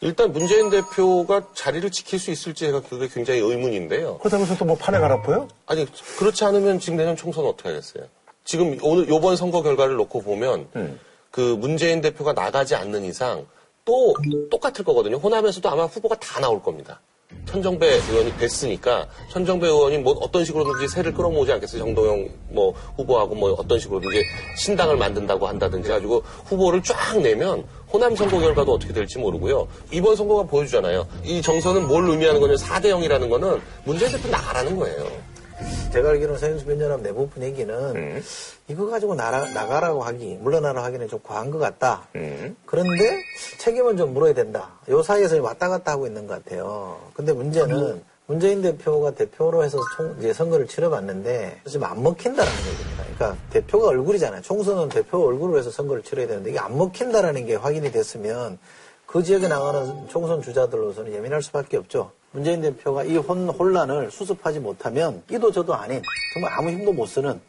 일단 문재인 대표가 자리를 지킬 수 있을지가 그게 굉장히 의문인데요. 그렇다면서 또 뭐 판에 갈아퍼요? 아니 그렇지 않으면 지금 내년 총선 어떻게 하겠어요? 지금 오늘 요번 선거 결과를 놓고 보면 그 문재인 대표가 나가지 않는 이상 또 똑같을 거거든요. 호남에서도 아마 후보가 다 나올 겁니다. 천정배 의원이 됐으니까 천정배 의원이 뭐 어떤 식으로든지 새를 끌어모으지 않겠어요. 정동영 뭐 후보하고 뭐 어떤 식으로든지 신당을 만든다고 한다든지 가지고 후보를 쫙 내면 호남 선거 결과도 어떻게 될지 모르고요. 이번 선거가 보여주잖아요. 이 정선은 뭘 의미하는 거냐면 4대 0이라는 거는 문재인 대표 나가라는 거예요. 제가 알기로는 변연합 내부 분위기는 이거 가지고 나라, 나가라고 하기, 물러나라고 하기는 좀 과한 것 같다. 그런데 책임은 좀 물어야 된다. 요 사이에서 왔다 갔다 하고 있는 것 같아요. 근데 문제는 문재인 대표가 대표로 해서 총, 이제 선거를 치러봤는데 지금 안 먹힌다라는 얘기입니다. 그러니까 대표가 얼굴이잖아요. 총선은 대표 얼굴로 해서 선거를 치러야 되는데 이게 안 먹힌다라는 게 확인이 됐으면 그 지역에 나가는 총선 주자들로서는 예민할 수밖에 없죠. 문재인 대표가 이 혼, 혼란을 수습하지 못하면 이도 저도 아닌 정말 아무 힘도 못 쓰는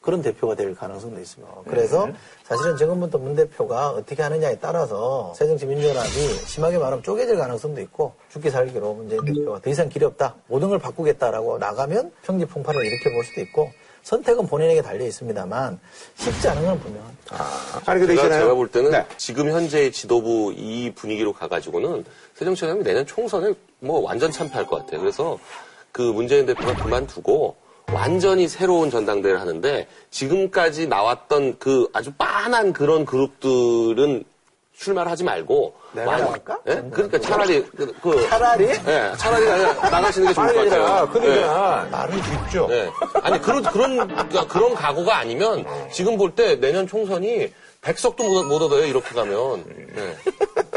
그런 대표가 될 가능성도 있습니다. 그래서 사실은 지금부터 문 대표가 어떻게 하느냐에 따라서 새정치민주연합이 심하게 말하면 쪼개질 가능성도 있고 죽기 살기로 문재인 대표가 더 이상 길이 없다. 모든 걸 바꾸겠다라고 나가면 평지 풍파를 일으켜 볼 수도 있고 선택은 본인에게 달려 있습니다만 쉽지 않은 건 분명합니다. 아니 근데 제가. 제가 볼 때는 네. 지금 현재의 지도부 이 분위기로 가가지고는 새정치연합이 내년 총선에 뭐 완전 참패할 것 같아요. 그래서 그 문재인 대표가 그만두고 완전히 새로운 전당대회를 하는데 지금까지 나왔던 그 아주 빤한 그런 그룹들은 출마를 하지 말고 내가 나갈까? 예? 그러니까 차라리 그, 그 차라리 예, 차라리 그냥 나가시는 게 좋을 것 같아요. 예. 있잖아 말을 깊죠. 네. 아니 그런 그런 그러니까 그런 각오가 아니면 지금 볼 때 내년 총선이 백석도 못, 못 얻어요 이렇게 가면. 네.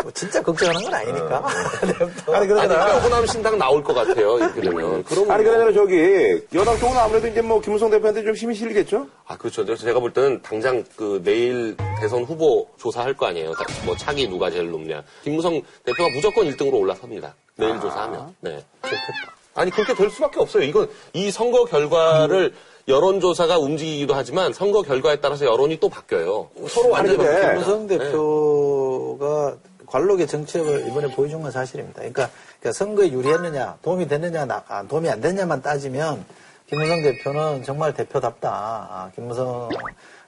뭐 진짜 걱정하는 건 아니니까. 아니 아니 그러잖아. 그러니까 호남 신당 나올 것 같아요 이렇게 되면. 그러면 아니 뭐- 그러면 저기 여당 쪽은 아무래도 이제 뭐 김무성 대표한테 좀 힘이 실리겠죠? 아 그렇죠. 그래서 제가 볼 때는 당장 그 내일 대선 후보 조사할 거 아니에요. 다- 뭐 차기 누가 제일 높냐. 김무성 대표가 무조건 1등으로 올라섭니다. 내일 조사하면. 네. 아니 그렇게 될 수밖에 없어요. 이건 이 선거 결과를 여론조사가 움직이기도 하지만 선거 결과에 따라서 여론이 또 바뀌어요. 서로 완전히 바뀝니다. 김무성 네. 대표가 관록의 정책을 이번에 보여준 건 사실입니다. 그러니까, 그러니까 선거에 유리했느냐, 도움이 됐느냐, 나- 아, 도움이 안 됐냐만 따지면 김무성 대표는 정말 대표답다. 아, 김무성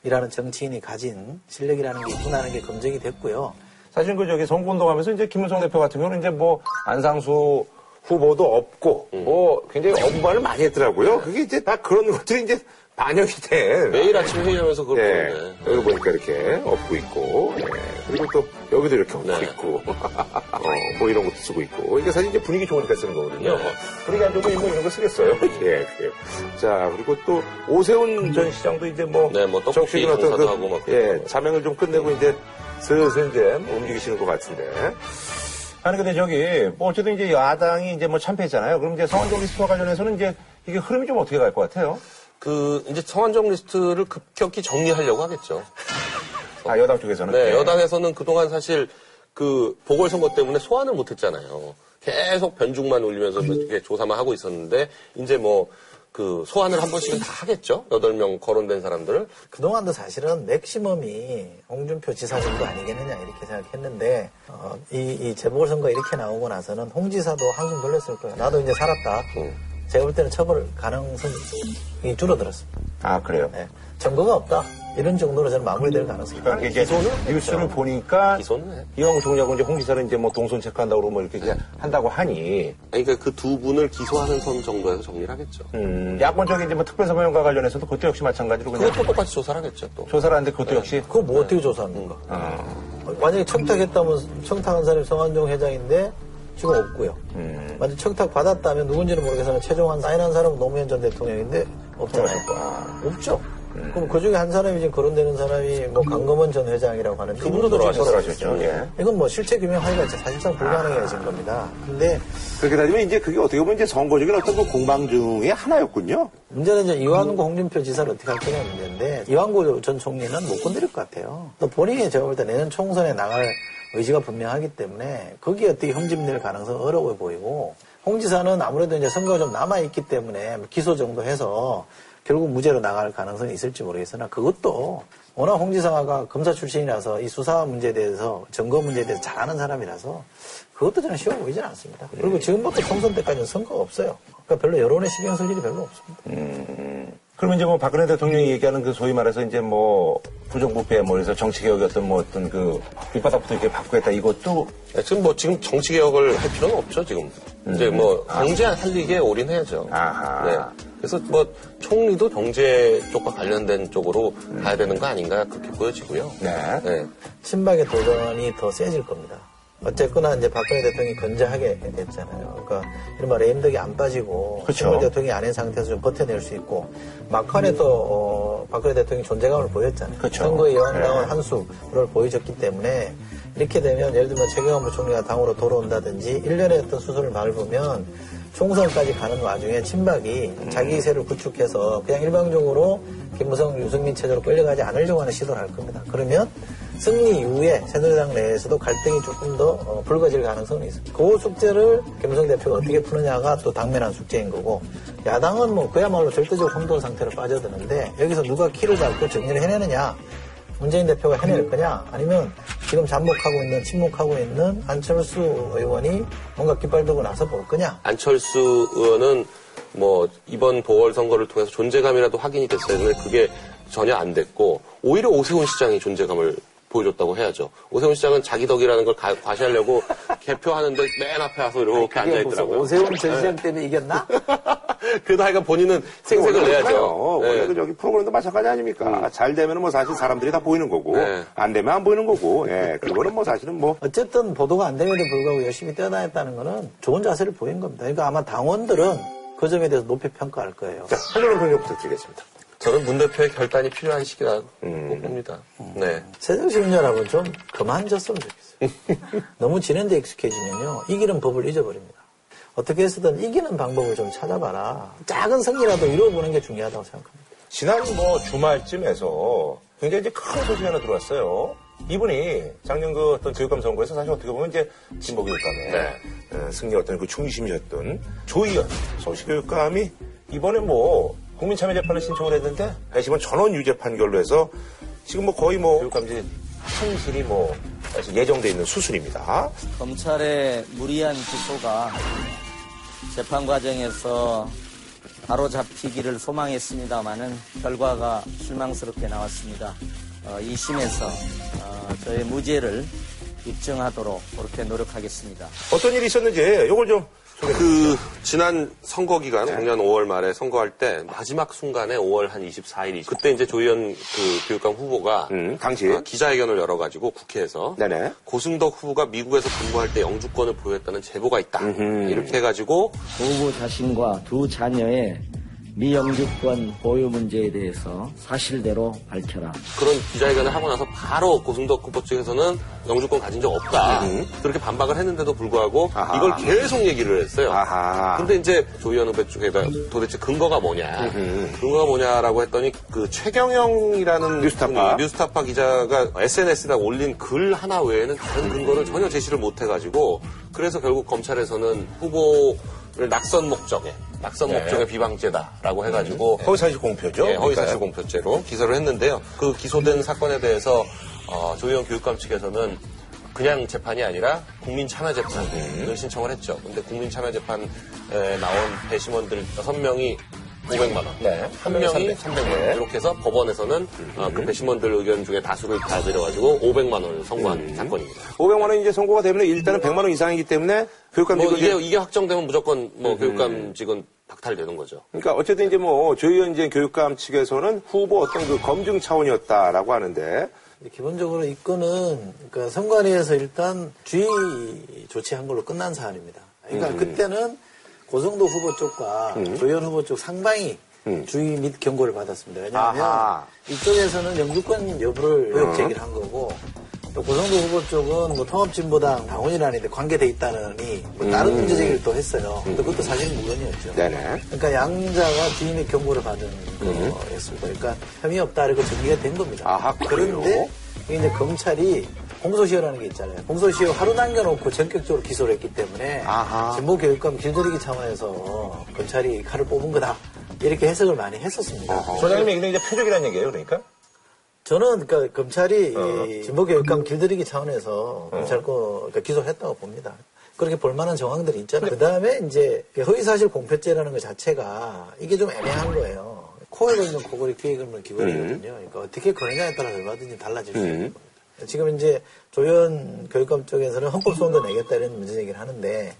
이라는 정치인이 가진 실력이라는 게 있구나라는 게 검증이 됐고요. 사실 그 저기 선거운동하면서 이제 김무성 대표 같은 경우는 이제 뭐 안상수 후보도 없고 뭐 굉장히 엄발을 많이 했더라고요. 그게 이제 다 그런 것들이 이제 반영이 된. 매일 아침 회의하면서 그걸 예. 보는데. 여기 보니까 이렇게 엎고 있고, 예. 그리고 또 여기도 이렇게 엎고 네. 있고, 어, 뭐 이런 것도 쓰고 있고. 이게 사실 이제 분위기 좋으니까 쓰는 거거든요. 네. 분위기 안 좋고 뭐 이런 거 쓰겠어요. 예, 그래요. 자, 그리고 또 오세훈 전 시장도 이제 뭐, 네, 뭐 떡볶이 어떤 봉사도 하고 막 예. 자명을 좀 끝내고 이제 슬슬 이제 움직이시는 것 같은데. 아니 근데 저기 뭐 어쨌든 이제 야당이 이제 뭐 참패했잖아요. 그럼 이제 성한종 리스트와 관련해서는 이제 이게 흐름이 좀 어떻게 갈 것 같아요? 그 이제 성완종 리스트를 급격히 정리하려고 하겠죠. 아 여당 쪽에서는. 네, 예. 여당에서는 그동안 사실 그 보궐선거 때문에 소환을 못했잖아요. 계속 변죽만 올리면서 뭐 이렇게 조사만 하고 있었는데 이제 뭐 그 소환을 한 번씩은 다 하겠죠. 여덟 명 거론된 사람들을. 그동안도 사실은 맥시멈이 홍준표 지사 정도 아니겠느냐 이렇게 생각했는데 어, 이, 이 재보궐선거 이렇게 나오고 나서는 홍 지사도 한숨 돌렸을 거예요. 나도 이제 살았다. 제가 볼 때는 처벌 가능성이 줄어들었습니다. 아 그래요. 네. 증거가 없다. 이런 정도로 저는 마무리될 가능성이 그러니까 이게 기소는 뉴스를 보니까 기소는 해. 이왕 종냐고 이제 홍 지사는 이제 뭐 동선 체크한다고 그러고 뭐 이렇게 그냥 한다고 하니 그러니까 그 두 분을 기소하는 선 정도에서 정리를 하겠죠. 음, 야권적인 이제 뭐 특별사면과 관련해서도 그것도 역시 마찬가지로 그냥 그것도 똑같이 조사를 하겠죠. 또. 조사를 하는데 그것도 역시 그거 뭐 어떻게 조사합니까? 어, 만약에 청탁했다면 청탁한 사람이 성한종 회장인데 지금 없고요. 만약 청탁 받았다면 누군지는 모르겠으나 최종한 사인한 사람은 노무현 전 대통령인데 없잖아요. 없죠. 그럼 그 중에 한 사람이 지금 거론되는 사람이 뭐 강금원 전 회장이라고 하는데 그분도 돌아가셨죠. 예. 이건 뭐 실체 규명하기가 진짜 사실상 불가능해진 겁니다. 근데 그렇게 따지면 이제 그게 어떻게 보면 이제 선거적인 어떤 그 공방 중의 하나였군요. 문제는 이제 이완구 홍준표 지사를 어떻게 할 거냐 문제인데 이완구 전 총리는 못 건드릴 것 같아요. 또 본인이 제가 볼 때 내년 총선에 나갈 의지가 분명하기 때문에 거기에 어떻게 형집낼 가능성은 어려워 보이고 홍 지사는 아무래도 이제 선거가 좀 남아있기 때문에 기소 정도 해서 결국 무죄로 나갈 가능성이 있을지 모르겠으나 그것도 워낙 홍 지사가 검사 출신이라서 이 수사 문제에 대해서 증거 문제에 대해서 잘 아는 사람이라서 그것도 저는 쉬워 보이진 않습니다. 그리고 지금부터 총선 때까지는 선거가 없어요. 그러니까 별로 여론에 신경 쓸 일이 별로 없습니다. 그러면 이제 뭐 박근혜 대통령이 얘기하는 그 소위 말해서 이제 뭐 부정부패 뭐 해서 정치개혁의 어떤 뭐 어떤 그 밑바닥부터 이렇게 바꾸겠다 이것도 네, 지금 뭐 지금 정치 개혁을 할 필요는 없죠 지금 이제 뭐 경제 살리기에 올인해야죠. 아하. 네. 그래서 뭐 총리도 경제 쪽과 관련된 쪽으로 가야 되는 거 아닌가 그렇게 보여지고요. 네. 네. 친박의 도전이 더 세질 겁니다. 어쨌거나 이제 박근혜 대통령이 건재하게 됐잖아요. 그러니까 이른바 레임덕이 안 빠지고 그렇죠. 친문 대통령이 아닌 상태에서 좀 버텨낼 수 있고 막판에 또 어, 박근혜 대통령이 존재감을 보였잖아요. 그렇죠. 선거에 여한당한 네. 한 수를 보여줬기 때문에 이렇게 되면 예를 들면 최경환 부총리가 당으로 돌아온다든지 일련의 어떤 수순을 밟으면 총선까지 가는 와중에 친박이 자기 세를 구축해서 그냥 일방적으로 김무성, 유승민 체제로 끌려가지 않으려고 하는 시도를 할 겁니다. 그러면 승리 이후에 새누리당 내에서도 갈등이 조금 더 어, 불거질 가능성이 있습니다. 그 숙제를 김무성 대표가 어떻게 푸느냐가 또 당면한 숙제인 거고 야당은 뭐 그야말로 절대적 혼돈 상태로 빠져드는데 여기서 누가 키를 잡고 정리를 해내느냐 문재인 대표가 해낼 거냐 아니면 지금 잠복하고 있는 침묵하고 있는 안철수 의원이 뭔가 깃발 들고 나서 볼 거냐 안철수 의원은 뭐 이번 보궐 선거를 통해서 존재감이라도 확인이 됐어야 되는데 그게 전혀 안 됐고 오히려 오세훈 시장이 존재감을 보여줬다고 해야죠. 오세훈 시장은 자기 덕이라는 걸 가- 과시하려고 개표하는데 맨 앞에 와서 이렇게 무슨 앉아있더라고요. 오세훈 전 시장 때문에 이겼나? 그래도 하여간 본인은 생색을 내야죠. 원래 네. 그 저기 프로그램도 마찬가지 아닙니까? 잘 되면 뭐 사실 사람들이 다 보이는 거고, 네. 안 되면 안 보이는 거고, 예. 그거는 뭐 사실은 뭐, 어쨌든 보도가 안 됨에도 불구하고 열심히 뛰어다녔다는 거는 좋은 자세를 보인 겁니다. 그러니까 아마 당원들은 그 점에 대해서 높이 평가할 거예요. 자, 한준호 평론 부탁드리겠습니다. 저는 문 대표의 결단이 필요한 시기라고 봅니다. 네. 새정치 운전하고 좀 그만 졌으면 좋겠어요. 너무 지는데 익숙해지면요. 이기는 법을 잊어버립니다. 어떻게 해서든 이기는 방법을 좀 찾아봐라. 작은 승리라도 이루어보는 게 중요하다고 생각합니다. 지난 뭐 주말쯤에서 굉장히 이제 큰 소식이 하나 들어왔어요. 이분이 작년 그 어떤 교육감 선거에서 사실 어떻게 보면 이제 진보 교육감의 네. 어, 승리 어떤 그 중심이었던 조희연 서울시 교육감이 이번에 뭐 국민참여재판을 신청을 했는데 배심원 전원 유죄 판결로 해서 지금 뭐 거의 뭐 교육감들이 현실이 뭐 예정돼 있는 수순입니다. 검찰의 무리한 기소가 재판 과정에서 바로 잡히기를 소망했습니다마는 결과가 실망스럽게 나왔습니다. 어, 이 심에서 어, 저의 무죄를 입증하도록 그렇게 노력하겠습니다. 어떤 일이 있었는지 이걸 좀 그 지난 선거 기간 작년 5월 말에 선거할 때 마지막 순간에 5월 한 24일이 그때 이제 조희연 그 교육감 후보가 음, 당시. 어, 기자회견을 열어가지고 국회에서 네네. 고승덕 후보가 미국에서 근무할 때 영주권을 보유했다는 제보가 있다 이렇게 해가지고 부부 자신과 두 자녀의 미영주권 보유 문제에 대해서 사실대로 밝혀라. 그런 기자회견을 하고 나서 바로 고승덕 후보 측에서는 영주권 가진 적 없다 그렇게 반박을 했는데도 불구하고 아하. 이걸 계속 얘기를 했어요. 아하. 근데 이제 조희연 후배 쪽에다 도대체 근거가 뭐냐 근거가 뭐냐라고 했더니 그 최경영이라는 뉴스타파. 분이 뉴스타파 기자가 SNS에다 올린 글 하나 외에는 다른 근거를 전혀 제시를 못 해가지고 그래서 결국 검찰에서는 후보를 낙선 목적에 낙선 목적의 비방죄다라고 해가지고 허위사실 공표죠. 예, 허위사실 그러니까요. 공표죄로 기소를 했는데요. 그 기소된 사건에 대해서 어, 조희연 교육감 측에서는 그냥 재판이 아니라 국민 참여 재판을 신청을 했죠. 근데 국민 참여 재판에 나온 배심원들 6명이 500만 원. 네. 한 명이 300, 300 만 원. 이렇게 해서 법원에서는 어, 그 배심원들 의견 중에 다수를 다 들여가지고 500만 원을 선고한 사건입니다. 500만 원 이제 선고가 되면 일단은 100만 원 이상이기 때문에 교육감 뭐 직은 이게, 이제 이게 확정되면 무조건 뭐 교육감직은 박탈되는 거죠. 그러니까 어쨌든 이제 뭐 조희연 이제 교육감 측에서는 후보 어떤 그 검증 차원이었다라고 하는데 기본적으로 이 건은 그러니까 선관위에서 일단 주의 조치한 걸로 끝난 사안입니다. 그러니까 그때는 고성도 후보 쪽과 조현 후보 쪽 상당히 주의 및 경고를 받았습니다. 왜냐하면 아하. 이쪽에서는 영주권 여부를 의혹 제기를 한 거고 또 고성도 후보 쪽은 뭐 통합진보당 당원이라는데 관계돼 있다느니 뭐 다른 문제 제기를 또 했어요. 근데 그것도 사실 무근이었죠. 네네. 그러니까 양자가 주의 및 경고를 받은 거였습니다. 그러니까 혐의 없다 이렇게 정리가 된 겁니다. 아하? 그런데 이제 검찰이 공소시효라는 게 있잖아요. 공소시효 하루 남겨놓고 전격적으로 기소를 했기 때문에 아하. 진보교육감 길들이기 차원에서 검찰이 칼을 뽑은 거다. 이렇게 해석을 많이 했었습니다. 소장님 얘기는 이제 표적이라는 얘기예요, 그러니까? 저는 그러니까 검찰이 어. 이 진보교육감 길들이기 차원에서 검찰 거 그러니까 기소를 했다고 봅니다. 그렇게 볼만한 정황들이 있잖아요. 그 다음에 이제 허위사실 공표죄라는 것 자체가 이게 좀 애매한 거예요. 코에 걸리면 코걸이, 귀에 걸리면 귀걸이거든요. 그러니까 어떻게 거느냐에 따라 얼마든지 달라질 수 있는 겁니다. 지금 이제 조현 교육감 쪽에서는 헌법 소원도 내겠다 이런 문제 제기를 하는데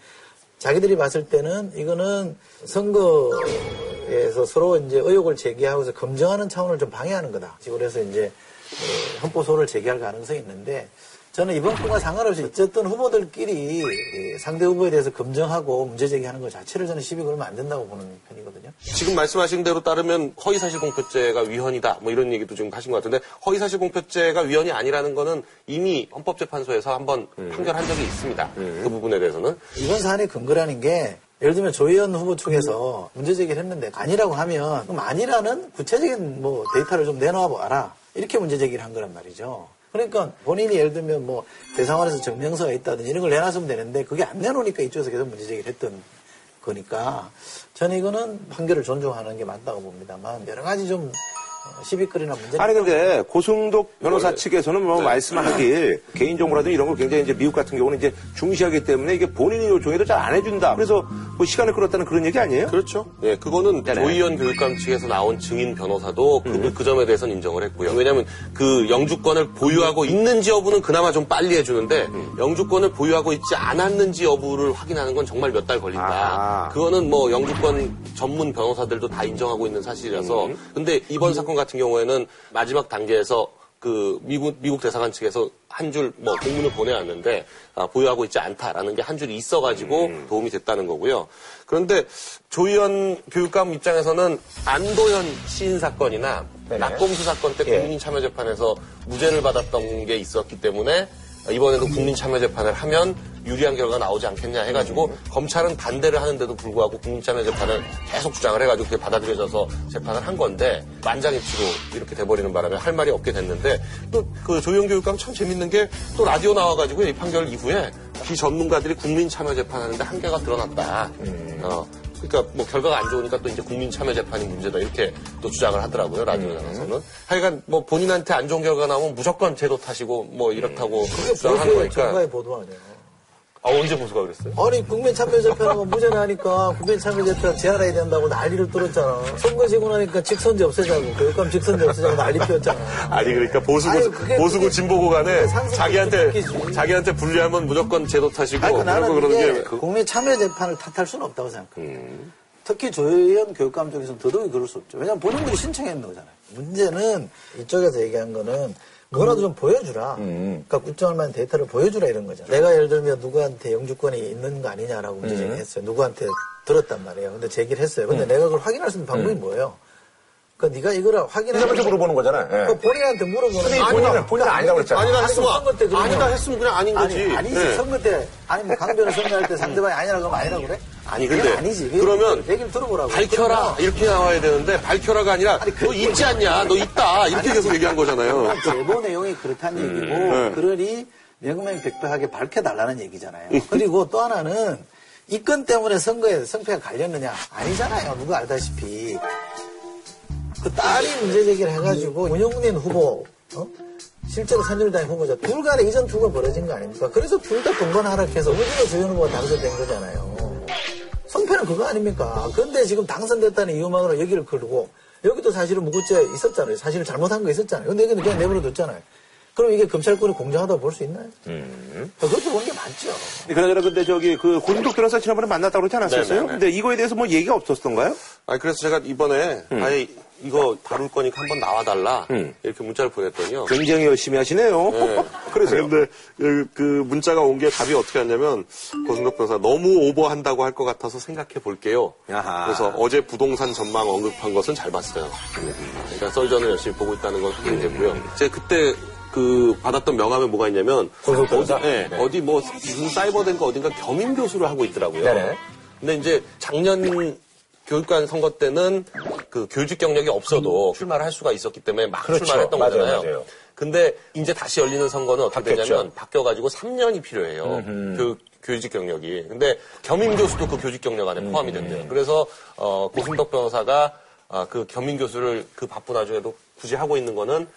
자기들이 봤을 때는 이거는 선거에서 서로 이제 의혹을 제기하고서 검증하는 차원을 좀 방해하는 거다. 그래서 이제 어, 헌법 소원을 제기할 가능성이 있는데 저는 이번 건과 상관없이 어쨌든 후보들끼리 이 상대 후보에 대해서 검증하고 문제 제기하는 것 자체를 저는 시비 걸면 안 된다고 보는 편이거든요. 지금 말씀하신 대로 따르면 허위사실 공표죄가 위헌이다 뭐 이런 얘기도 지금 하신 것 같은데 허위사실 공표죄가 위헌이 아니라는 거는 이미 헌법재판소에서 한번 판결한 적이 있습니다. 그 부분에 대해서는 이번 사안의 근거라는 게 예를 들면 조희연 후보 측에서 문제 제기를 했는데 아니라고 하면 그럼 아니라는 구체적인 뭐 데이터를 좀 내놔 봐라 이렇게 문제 제기를 한 거란 말이죠. 그러니까 본인이 예를 들면 뭐 대상원에서 증명서가 있다든지 이런 걸 내놨으면 되는데 그게 안 내놓으니까 이쪽에서 계속 문제 제기를 했던 거니까. 저는 이거는 판결을 존중하는 게 맞다고 봅니다만 여러 가지 좀 어, 시비거리나 문제 아니 근데 고승덕 변호사 측에서는 뭐 말씀하길 개인 정보라든지 이런 걸 굉장히 이제 미국 같은 경우는 이제 중시하기 때문에 이게 본인이 요청해도 잘 안 해준다. 그래서 뭐 시간을 끌었다는 그런 얘기 아니에요? 그렇죠. 예, 그거는 네네. 조희연 교육감 측에서 나온 증인 변호사도 그, 그 점에 대해서는 인정을 했고요. 왜냐하면 그 영주권을 보유하고 있는지 여부는 그나마 좀 빨리 해주는데 영주권을 보유하고 있지 않았는지 여부를 확인하는 건 정말 몇 달 걸린다. 아하. 그거는 뭐 영주권 전문 변호사들도 다 인정하고 있는 사실이라서. 근데 이번 사건 같은 경우에는 마지막 단계에서 그 미국 미국 대사관 측에서 한 줄 뭐 공문을 보내왔는데 아, 보유하고 있지 않다라는 게 한 줄이 있어가지고 도움이 됐다는 거고요. 그런데 조희연 교육감 입장에서는 안도현 시인 사건이나 네네. 낙검수 사건 때 예. 국민참여재판에서 무죄를 받았던 게 있었기 때문에 이번에도 국민참여재판을 하면 유리한 결과가 나오지 않겠냐 해가지고 검찰은 반대를 하는데도 불구하고 국민참여재판을 계속 주장을 해가지고 그게 받아들여져서 재판을 한 건데 만장일치로 이렇게 돼버리는 바람에 할 말이 없게 됐는데 또 그 조영 교육감 참 재밌는 게 또 라디오 나와가지고 이 판결 이후에 비전문가들이 국민참여재판 하는데 한계가 드러났다. 어, 그러니까 뭐 결과가 안 좋으니까 또 이제 국민 참여 재판이 문제다 이렇게 또 주장을 하더라고요 라디오 나가서는. 하여간 뭐 본인한테 안 좋은 결과 나오면 무조건 제도 탓이고 뭐 이렇다고 주장하는 보수의 거니까. 정가의 보도 아니에요. 아 언제 보수가 그랬어요? 아니 국민 참여재판하고 무죄나니까 국민 참여재판 재활해야 된다고 난리를 떨었잖아. 선거 지고 나니까 직선제 없애자고 교육감 직선제 없애자고 난리 피웠잖아. 아니 그러니까 보수고 아니, 그게- 보수고 그게- 진보고 간에 자기한테. 자기한테 불리하면 무조건 제도 탓이고 아니, 그 나는 그러는 게 그- 국민 참여재판을 탓할 수는 없다고 생각해요. 음. 특히 조혜연 교육감 쪽에서는 더더욱 그럴 수 없죠. 왜냐하면 본인들이 신청했는 거잖아요. 문제는 이쪽에서 얘기한 거는 뭐라도 좀 보여주라. 음. 그러니까 국정할 만한 데이터를 보여주라 이런 거잖아요. 내가 예를 들면 누구한테 영주권이 있는 거 아니냐라고 문제 음. 제기했어요. 누구한테 들었단 말이에요. 근데 제기를 했어요. 근데 내가 그걸 확인할 수 있는 방법이 뭐예요? 그러니까 네가 이거를 확인하면 이사람한테 물어보는 거잖아요. 예. 그 본인한테 물어보는 거야. 본인은, 본인은 아니라고 그랬잖아. 아니다 아니, 했으면 선거 때 그러면- 아니다 했으면 그냥 아닌 거지. 아니, 아니지. 네. 선거 때, 아니, 뭐, 강변을 선거할 때 상대방이 아니라고 하면 아니라고 그래? 아니, 근데 아니지. 그러면 얘기를 들어보라고. 밝혀라 이렇게 나와야 되는데 밝혀라가 아니라 아니, 그- 너 있지 않냐 너 있다 이렇게 계속 얘기한 거잖아요. 제보 내용이 그렇다는 얘기고, 네. 그러니 명명백백하게 밝혀달라는 얘기잖아요. 그리고 또 하나는 이 건 때문에 선거에 성패가 갈렸느냐? 아니잖아요. 누가 알다시피. 그 딸이 문제 제기를 해가지고 문영민 후보, 어? 실제로 새누리당 후보자 둘 간에 이전 투가 벌어진 거 아닙니까? 그래서 둘 다 동반 하락해서 오히려 조현 후보가 당선된 거잖아요. 성패는 그거 아닙니까? 그런데 지금 당선됐다는 이유만으로 여기를 걸고 여기도 사실은 무고죄 있었잖아요. 사실은 잘못한 거 있었잖아요. 근데 여기는 그냥 내버려뒀잖아요. 그럼 이게 검찰권이 공정하다고 볼 수 있나요? 그렇게 보는 게 맞죠. 그러나 근데 저기 그 고승덕 변호사 지난번에 만났다고 그러지 않았었어요? 네네네. 근데 이거에 대해서 뭐 얘기가 없었던가요? 아니 그래서 제가 이번에 아예 이거 다룰 거니까 한번 나와달라 음. 이렇게 문자를 보냈더니요. 굉장히 열심히 하시네요. 네. 그래서요. 근데 그, 그 문자가 온 게 답이 어떻게 왔냐면 고승덕 변호사 너무 오버한다고 할 것 같아서 생각해 볼게요. 야하. 그래서 어제 부동산 전망 언급한 것은 잘 봤어요. 그러니까 썰전을 열심히 보고 있다는 건 확인됐고요. 제가 그때 그 받았던 명함에 뭐가 있냐면 고승덕 변호사? 어디, 네, 어디 뭐 무슨 사이버den가 어딘가 겸임 교수를 하고 있더라고요. 네네. 근데 이제 작년 교육관 선거 때는 그 교직 경력이 없어도 출마를 할 수가 있었기 때문에 막 그렇죠. 출마를 했던 맞아요, 거잖아요. 맞아요. 근데 이제 다시 열리는 선거는 어떻게 바뀌었죠. 되냐면 바뀌어가지고 3년이 필요해요. 교육, 교직 경력이. 근데 겸임 교수도 그 교직 경력 안에 포함이 된대요. 그래서 어, 고승덕 변호사가 아, 그 겸임 교수를 그 바쁜 와중에도 굳이 하고 있는 거는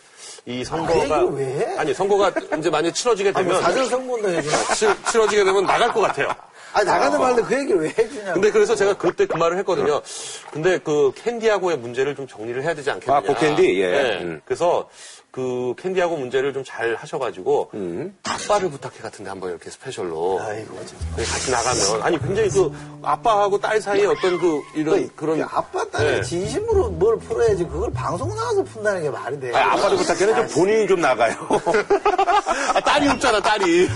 이 선거가 그 얘기를 왜 해? 아니 선거가 이제 만약 치러지게 뭐 되면 사전 성분도 해주나? 치, 치러지게 되면 나갈 것 같아요. 아니, 나가는 말도 그 얘기를 왜 해주냐고. 근데 그래서 제가 그때 그 말을 했거든요. 근데 그 캔디하고의 문제를 좀 정리를 해야 되지 않겠느냐. 아, 고캔디? 예. 네. 음. 그래서 그 캔디하고 문제를 좀 잘 하셔가지고 음. 아빠를 부탁해 같은데 한번 이렇게 스페셜로 아이고, 진짜. 네, 같이 나가면 아니 굉장히 그 아빠하고 딸 사이에 어떤 그 이런 그런 그 아빠 딸이 네. 진심으로 뭘 풀어야지 그걸 방송 나가서 푼다는 게 말이 돼. 아니, 아빠를 부탁해는 좀 본인이 좀 나가요. 아, 딸이 웃잖아 딸이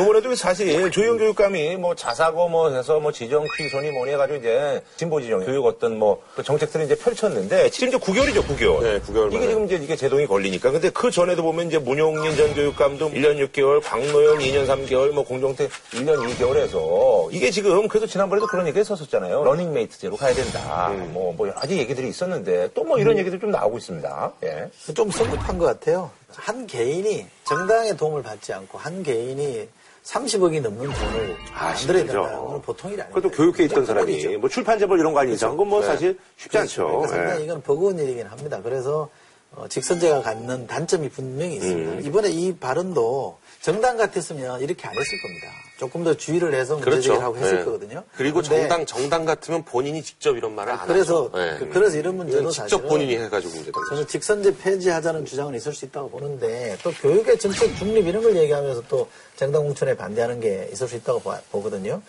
이번에도 사실 조희연 교육감이 뭐 자사고 뭐 해서 뭐 지정 취소니 뭐니 해가지고 이제 진보 지정 교육 어떤 뭐 그 정책들을 이제 펼쳤는데 지금 이제 9개월이죠 9개월. 네, 9개월 이게 만에. 지금 이제 이게 제동이 걸리니까 근데 그 전에도 보면 이제 문용린 전 교육감도 1년 6개월, 곽노현 2년 3개월, 뭐 공정택 1년 2개월 해서 이게 지금 그래서 지난번에도 그런 얘기 했었었잖아요. 러닝메이트제로 가야 된다. 뭐, 뭐 여러 가지 얘기들이 있었는데 또 뭐 이런 얘기들 좀 나오고 있습니다. 예. 좀 성급한 것 같아요. 한 개인이 정당의 도움을 받지 않고 한 개인이 30억이 넘는 돈을 아, 만들어야 진짜죠. 된다는 건 보통 일이 아니에요. 그것도 교육회 있던 사람이 버거운이죠. 뭐 출판 재벌 이런 거 아닌 이상 그건 뭐 사실 쉽지 않죠. 그러니까 상당히 예. 이건 버거운 일이긴 합니다. 그래서 어, 직선제가 갖는 단점이 분명히 있습니다. 음. 이번에 이 발언도 정당 같았으면 이렇게 안 했을 겁니다. 조금 더 주의를 해서 문제제기를 하고 했을 네. 거거든요. 그리고 정당 정당 같으면 본인이 직접 이런 말을 안 그래서 하죠. 네. 그, 그래서 이런 문제도 이건 직접 사실은 본인이 해가지고 문제다. 저는 직선제 폐지하자는 주장은 있을 수 있다고 보는데 또 교육의 정책 중립 이런 걸 얘기하면서 또 정당 공천에 반대하는 게 있을 수 있다고 봐- 보거든요.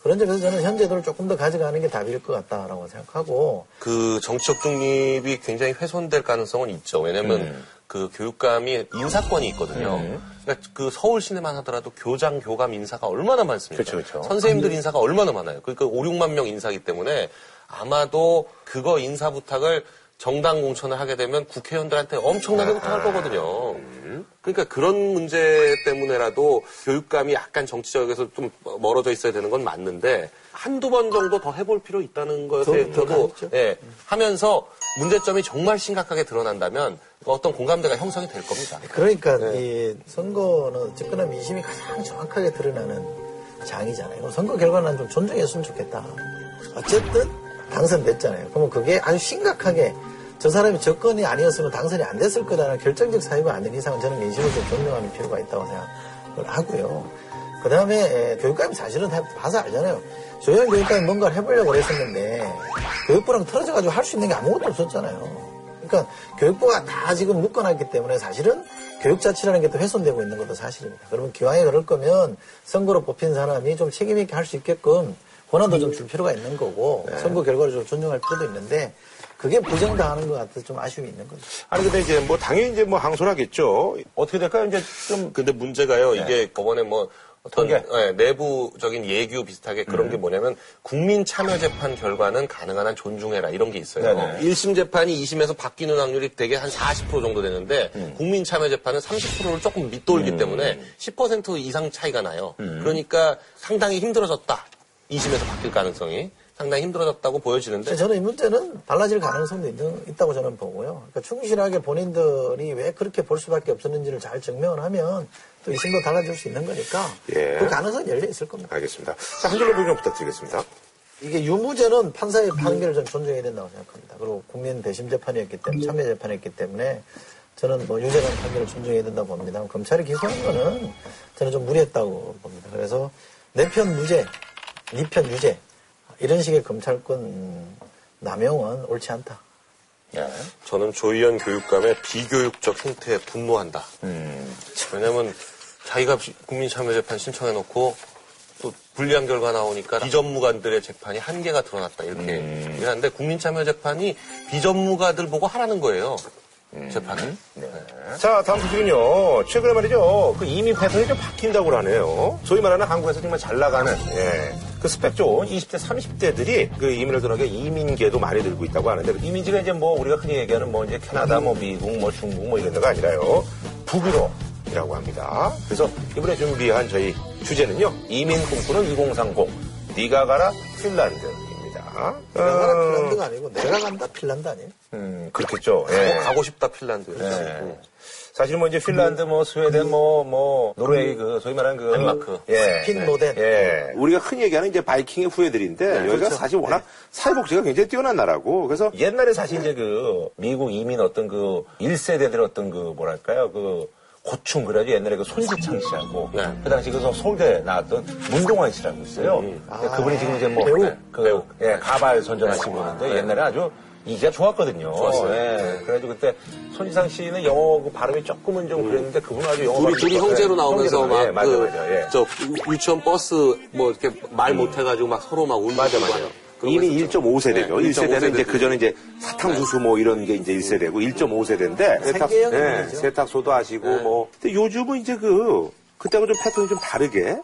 그런 점에서 저는 현재도를 조금 더 가져가는 게 답일 것 같다라고 생각하고 그 정치적 중립이 굉장히 훼손될 가능성은 있죠. 왜냐면 음. 그 교육감이 인사권이 있거든요. 그러니까 그 서울 시내만 하더라도 교장, 교감 인사가 얼마나 많습니까? 그렇죠, 그렇죠. 선생님들 인사가 얼마나 많아요. 그러니까 5, 6만 명 인사기 때문에 아마도 그거 인사 부탁을 정당 공천을 하게 되면 국회의원들한테 엄청나게 부탁할 거거든요. 그러니까 그런 문제 때문에라도 교육감이 약간 정치적에서 좀 멀어져 있어야 되는 건 맞는데 한두 번 정도 더 해볼 필요 있다는 것에 저도. 예, 하면서 문제점이 정말 심각하게 드러난다면 어떤 공감대가 형성이 될 겁니다. 그러니까 네. 이 선거는 집권화 민심이 가장 정확하게 드러나는 장이잖아요. 그럼 선거 결과는 좀 존중했으면 좋겠다. 어쨌든 당선됐잖아요. 그러면 그게 아주 심각하게 저 사람이 접근이 아니었으면 당선이 안 됐을 거라는 결정적 사유가 아닌 이상은 저는 민심을 좀 존중하는 필요가 있다고 생각을 하고요. 그 다음에 교육감이 사실은 다 봐서 알잖아요. 조영 교육감이 뭔가를 해보려고 했었는데 교육부랑 틀어져가지고 할 수 있는 게 아무것도 없었잖아요. 그러니까 교육부가 다 지금 묶어놨기 때문에 사실은 교육자치라는 게 또 훼손되고 있는 것도 사실입니다. 그러면 기왕에 그럴 거면 선거로 뽑힌 사람이 좀 책임 있게 할 수 있게끔 권한도 좀 줄 필요가 있는 거고 선거 결과를 좀 존중할 필요도 있는데 그게 부정당하는 것 같아서 좀 아쉬움이 있는 거죠. 아니 근데 이제 뭐 당연히 이제 뭐 항소하겠죠. 어떻게 될까요? 이제 좀 근데 문제가요, 이게 법원에 뭐 어떤 통계? 예, 내부적인 예규 비슷하게 그런 게 뭐냐면 국민 참여 재판 결과는 가능한 한 존중해라 이런 게 있어요. 네네. 1심 재판이 2심에서 바뀌는 확률이 되게 한40% 정도 되는데 국민 참여 재판은 30%를 조금 밑돌기 때문에 10% 이상 차이가 나요. 그러니까 상당히 힘들어졌다. 2심에서 바뀔 가능성이 상당히 힘들어졌다고 보여지는데 저는 이 문제는 달라질 가능성도 있는, 있다고 저는 보고요. 그러니까 충실하게 본인들이 왜 그렇게 볼 수밖에 없었는지를 잘 증명을 하면 또 이심도 달라질 수 있는 거니까 예. 그 가능성은 열려 있을 겁니다. 알겠습니다. 자, 한 줄로 보기 좀 부탁드리겠습니다. 이게 유무죄는 판사의 판결을 좀 존중해야 된다고 생각합니다. 그리고 국민 배심 재판이었기 때문에 참여 재판이었기 때문에 저는 뭐 유죄라는 판결을 존중해야 된다고 봅니다. 검찰이 기소한 거는 저는 좀 무리했다고 봅니다. 그래서 내 편 무죄, 네편 유죄 이런 식의 검찰권 남용은 옳지 않다. 예. 저는 조희연 교육감의 비교육적 행태에 분노한다. 왜냐면 자기가 비- 국민참여재판 신청해놓고 또 불리한 결과 나오니까 비전무관들의 재판이 한계가 드러났다 이렇게 얘기를 하는데 국민참여재판이 비전무가들 보고 하라는 거예요. 재판을. 자, 다음 소식은요. 최근에 말이죠. 그 이민 패턴이 좀 바뀐다고 하네요. 소위 말하는 한국에서 정말 잘 나가는, 예. 그 스펙 좋은 20대, 30대들이 그 이민을 들어가게 이민계도 많이 들고 있다고 하는데 그 이민지가 이제 뭐 우리가 흔히 얘기하는 뭐 이제 캐나다, 뭐 미국, 뭐 중국 뭐 이런 데가 아니라요. 북유럽 이라고 합니다. 그래서 이번에 준비한 저희 주제는요. 이민 꿈꾸는 2030. 네가 가라 핀란드입니다. 내가 가라 어, 핀란드가 아니고 내가 간다 핀란드 아니에요? 음, 그렇겠죠. 뭐 예. 가고 싶다 핀란드. 예. 사실 뭐 이제 핀란드, 뭐 스웨덴, 뭐, 뭐, 노르웨이 그, 소위 말하는 그. 덴마크. 예. 핀노덴. 예. 우리가 흔히 얘기하는 이제 바이킹의 후예들인데 여기가 사실 워낙 사회복지가 굉장히 뛰어난 나라고 그래서 옛날에 사실 이제 그 미국 이민 어떤 그 1세대들 어떤 그 뭐랄까요 그 고충 그래가지고 옛날에 그 손지창 씨하고 네. 그 당시 그 서울대 나왔던 문동환 씨라고 있어요. 근데 그분이 지금 이제 뭐 배우? 그 예, 가발 선전하신 분인데 옛날에 아주 이기가 좋았거든요. 좋았어요. 예. 그래가지고 그때 손지상 씨는 영어 그 발음이 조금은 좀 그랬는데 그분은 아주 영어 둘이, 발음이 둘이. 형제로 나오면서 형제로, 예, 막, 맞아, 그, 맞아, 예. 저, 유- 유치원 버스, 뭐, 이렇게 말 못해가지고 막 서로 막 울고. 맞아, 맞아. 이미 거 있었죠. 1.5세대죠. 네, 1세대는 이제 1.5그 전에 이제 사탕수수 뭐 이런 게 이제 1세대고 1.5세대인데 생계형 예, 문제죠. 세탁소도 하시고 뭐. 근데 요즘은 이제 그 그때하고 좀 패턴이 좀 다르게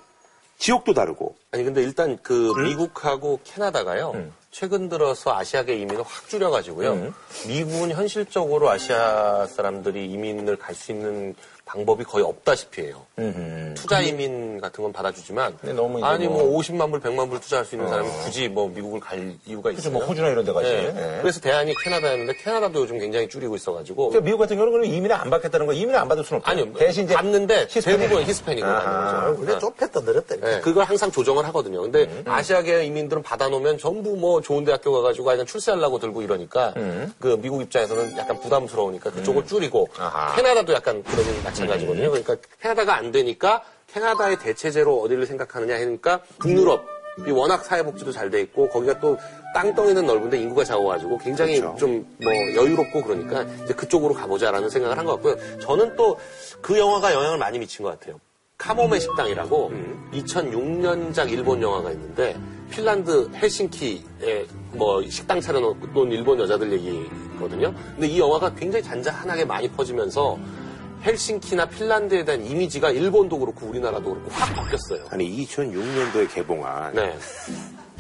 지역도 다르고 아니 근데 일단 그 미국하고 캐나다가요. 음. 최근 들어서 아시아계 이민을 확 줄여가지고요. 음. 미국은 현실적으로 아시아 사람들이 이민을 갈 수 있는 방법이 거의 없다시피 해요. 음흠. 투자 이민 같은 건 받아주지만 아니 뭐- 뭐 50만 불, 100만 불 투자할 수 있는 사람이 굳이 뭐 미국을 갈 이유가 그죠, 있어요. 뭐 호주나 이런 데 가지. 네. 예. 그래서 대안이 캐나다였는데 캐나다도 요즘 굉장히 줄이고 있어가지고 그러니까 미국 같은 경우는 이민을 안 받겠다는 거 이민을 안 받을 수는 없죠. 아니요 대신 이제 받는데 히스패닉. 대부분 히스패닉으로 아, 받는 거죠. 원래 좁혔다 늘었다. 네, 그걸 항상 조정을 하거든요. 근데 음. 아시아계 이민들은 받아놓으면 전부 뭐 좋은 대학교 가가지고 그냥 출세하려고 들고 이러니까 그 미국 입장에서는 약간 부담스러우니까 그쪽을 줄이고 음. 아하. 캐나다도 약간 그런 마찬가지거든요. 그러니까 캐나다가 안 되니까 캐나다의 대체제로 어디를 생각하느냐 하니까 북유럽 이 워낙 사회복지도 잘 돼 있고 거기가 또 땅덩이는 넓은데 인구가 작아가지고 굉장히 그렇죠. 좀뭐 여유롭고 그러니까 이제 그쪽으로 가보자라는 생각을 한 것 같고요. 저는 또 그 영화가 영향을 많이 미친 것 같아요. 카모메 식당이라고 2006년작 일본 영화가 있는데 핀란드 헬싱키에 뭐 식당 차려놓은 일본 여자들 얘기거든요. 근데 이 영화가 굉장히 잔잔하게 많이 퍼지면서 헬싱키나 핀란드에 대한 이미지가 일본도 그렇고 우리나라도 그렇고 확 바뀌었어요. 아니 2006년도에 개봉한 네.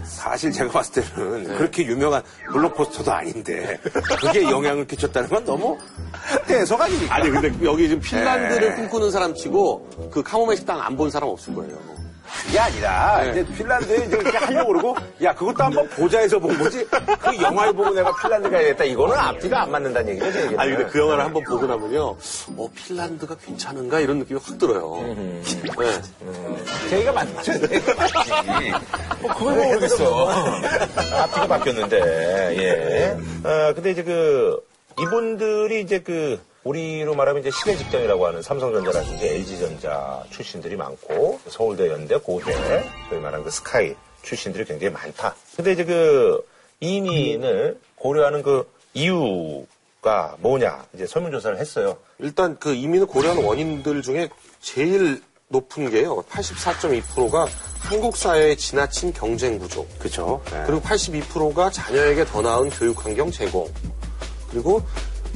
사실 제가 봤을 때는 그렇게 유명한 블록포스터도 아닌데 그게 영향을 끼쳤다는 건 너무 대석 아닙니까? 아니 근데 여기 지금 핀란드를 네. 꿈꾸는 사람 치고 그 카모메 식당 안 본 사람 없을 거예요. 그게 아니라 네. 이제 핀란드에 이제 이렇게 하려고 그러고 야 그것도 한번 보자 해서 본 거지 그 영화를 보고 내가 핀란드 가야겠다. 이거는 앞뒤가 안 맞는다는 얘기죠. 제. 아니 근데 그 영화를 한번 보고 나면요, 어 핀란드가 괜찮은가 이런 느낌이 확 들어요. 네. 제가 맞죠. 제가 맞지. 뭐 그걸 모르겠어. 앞뒤가 바뀌었는데, 예. 어, 근데 이제 그, 이분들이 이제 그, 우리로 말하면 이제 시대 직장이라고 하는 삼성전자라든지 LG전자 출신들이 많고, 서울대, 연대, 고대, 소위 말하는 그 스카이 출신들이 굉장히 많다. 근데 이제 그, 이민을 고려하는 그 이유가 뭐냐, 이제 설문조사를 했어요. 일단 그 이민을 고려하는 원인들 중에 제일 높은 게요, 84.2%가 한국 사회의 지나친 경쟁 구조. 그렇죠. 그리고 82%가 자녀에게 더 나은 교육 환경 제공. 그리고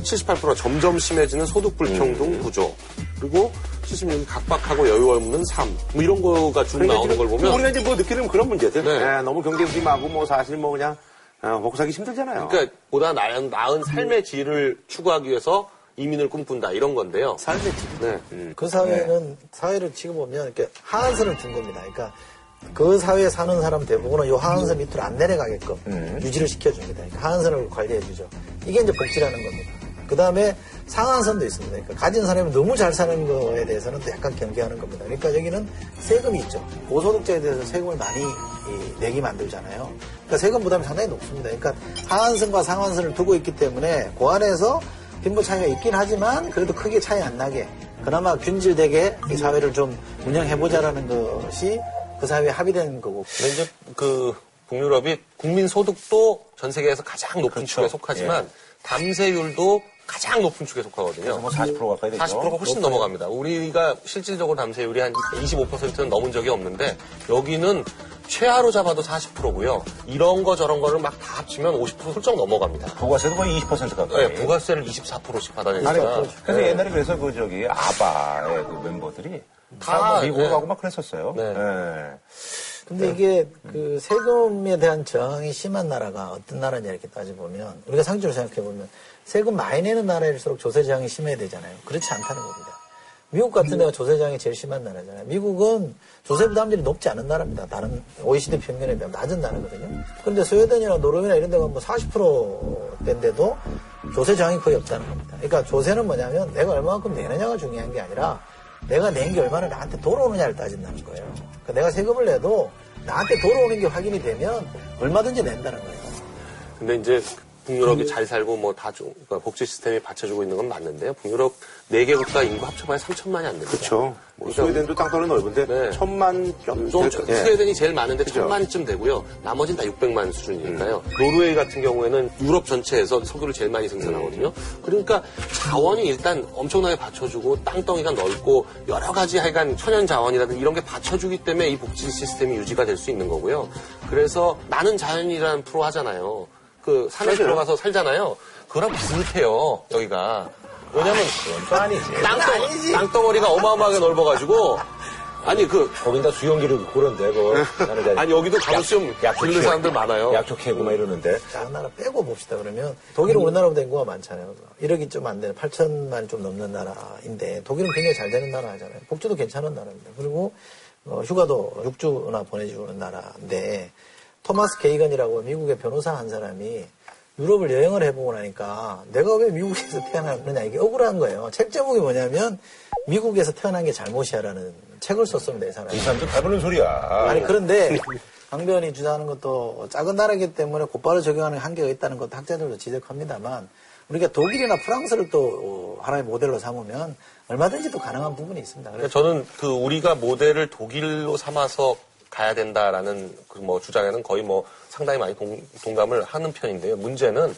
78%가 점점 심해지는 소득 불평등 구조. 그리고 76이 각박하고 여유 없는 삶. 뭐 이런 거가 쭉 나오는 걸 보면 우리가 이제 뭐 느끼는 그런 문제들. 네. 예, 너무 경쟁 심하고 뭐 사실 뭐 그냥 어, 먹고 살기 힘들잖아요. 그러니까 보다 나은, 나은 삶의 질을 추구하기 위해서 이민을 꿈꾼다 이런 건데요. 삶의 질. 네. 그 사회는 사회를 지금 보면 이렇게 하한선을 둔 겁니다. 그러니까 그 사회에 사는 사람 대부분은 이 하한선 밑으로 안 내려가게끔 유지를 시켜줍니다. 그러니까 하한선을 관리해주죠. 이게 이제 복지라는 겁니다. 그 다음에 상한선도 있습니다. 그러니까 가진 사람이 너무 잘 사는 거에 대해서는 또 약간 경계하는 겁니다. 그러니까 여기는 세금이 있죠. 고소득자에 대해서 세금을 많이 이, 내게 만들잖아요. 그러니까 세금 부담이 상당히 높습니다. 그러니까 하한선과 상한선을 두고 있기 때문에 그 안에서 빈부 차이가 있긴 하지만 그래도 크게 차이 안 나게 그나마 균질되게 이 사회를 좀 운영해보자라는 것이 그 사회에 합의된 거고. 근데 이제 그 북유럽이 국민 소득도 전 세계에서 가장 높은 그렇죠. 축에 속하지만 담세율도 가장 높은 축에 속하거든요. 뭐 40% 가까이 되죠. 40%가 훨씬 넘어갑니다. 우리가 실질적으로 담세율이 한 25%는 넘은 적이 없는데 여기는 최하로 잡아도 40%고요. 이런 거 저런 거를 막 다 합치면 50% 훌쩍 넘어갑니다. 부가세도 거의 20% 가까이. 네, 부가세를 24%씩 받아내니까 그래서 옛날에 그래서 그 저기 아바의 그 멤버들이 다, 다 미국 네. 막 그랬었어요. 네. 네. 근데 이게 그 세금에 대한 저항이 심한 나라가 어떤 나라냐 이렇게 따져보면 우리가 상식적으로 생각해보면 세금 많이 내는 나라일수록 조세 저항이 심해야 되잖아요. 그렇지 않다는 겁니다. 미국 같은 데가 조세장이 제일 심한 나라잖아요. 미국은 조세 부담률이 높지 않은 나라입니다. 다른 OECD 평균에 비하면 낮은 나라거든요. 그런데 스웨덴이나 노르웨이나 이런 데가 뭐 40%대인데도 조세장이 거의 없다는 겁니다. 그러니까 조세는 뭐냐면 내가 얼마만큼 내느냐가 중요한 게 아니라 내가 낸 게 얼마나 나한테 돌아오느냐를 따진다는 거예요. 그러니까 내가 세금을 내도 나한테 돌아오는 게 확인이 되면 얼마든지 낸다는 거예요. 근데 이제 북유럽이 잘 살고 뭐다 그러니까 복지 시스템이 받쳐주고 있는 건 맞는데요. 북유럽 4개 국가 인구 합쳐봐야 3천만이 안 됩니다. 그렇죠. 뭐 그러니까 스웨덴도 땅덩이 넓은데 네. 천만 좀 좀될 거- 예. 스웨덴이 제일 많은데 그죠. 천만쯤 되고요. 나머지는 다 600만 수준이니까요. 노르웨이 같은 경우에는 유럽 전체에서 석유를 제일 많이 생산하거든요. 그러니까 자원이 일단 엄청나게 받쳐주고 땅덩이가 넓고 여러 가지 하여간 천연 자원이라든지 이런 게 받쳐주기 때문에 이 복지 시스템이 유지가 될 수 있는 거고요. 그래서 나는 자연이라는 프로 하잖아요. 그 산에 맞아요. 들어가서 살잖아요. 그거랑 비슷해요. 여기가. 왜냐면 또 아니지. 땅덩, 땅덩어리가 어마어마하게 넓어가지고 아니 그 거긴 다 수영기를 그런데 그 아니 여기도 가보시면 캐- 사람들 많아요. 약초 캐고 막 이러는데 작은 나라 빼고 봅시다 그러면 독일은 우리나라보다 인구가 많잖아요. 1억이 좀 안 되는 8천만이 좀 넘는 나라인데 독일은 굉장히 잘 되는 나라 하잖아요. 복지도 괜찮은 나라입니다. 그리고 어, 휴가도 6주나 보내주는 나라인데 토마스 게이건이라고 미국의 변호사 한 사람이 유럽을 여행을 해보고 나니까 내가 왜 미국에서 태어났느냐 이게 억울한 거예요. 책 제목이 뭐냐면 미국에서 태어난 게 잘못이야라는 책을 썼습니다. 이 사람이. 이 사람도 배부른 소리야. 아니 그런데 강변이 주장하는 것도 작은 나라이기 때문에 곧바로 적용하는 한계가 있다는 것도 학자들도 지적합니다만 우리가 독일이나 프랑스를 또 어, 하나의 모델로 삼으면 얼마든지 또 가능한 부분이 있습니다. 그러니까 그래서 저는 그 우리가 모델을 독일로 삼아서 가야 된다라는 그 뭐 주장에는 거의 뭐 상당히 많이 동, 동감을 하는 편인데요. 문제는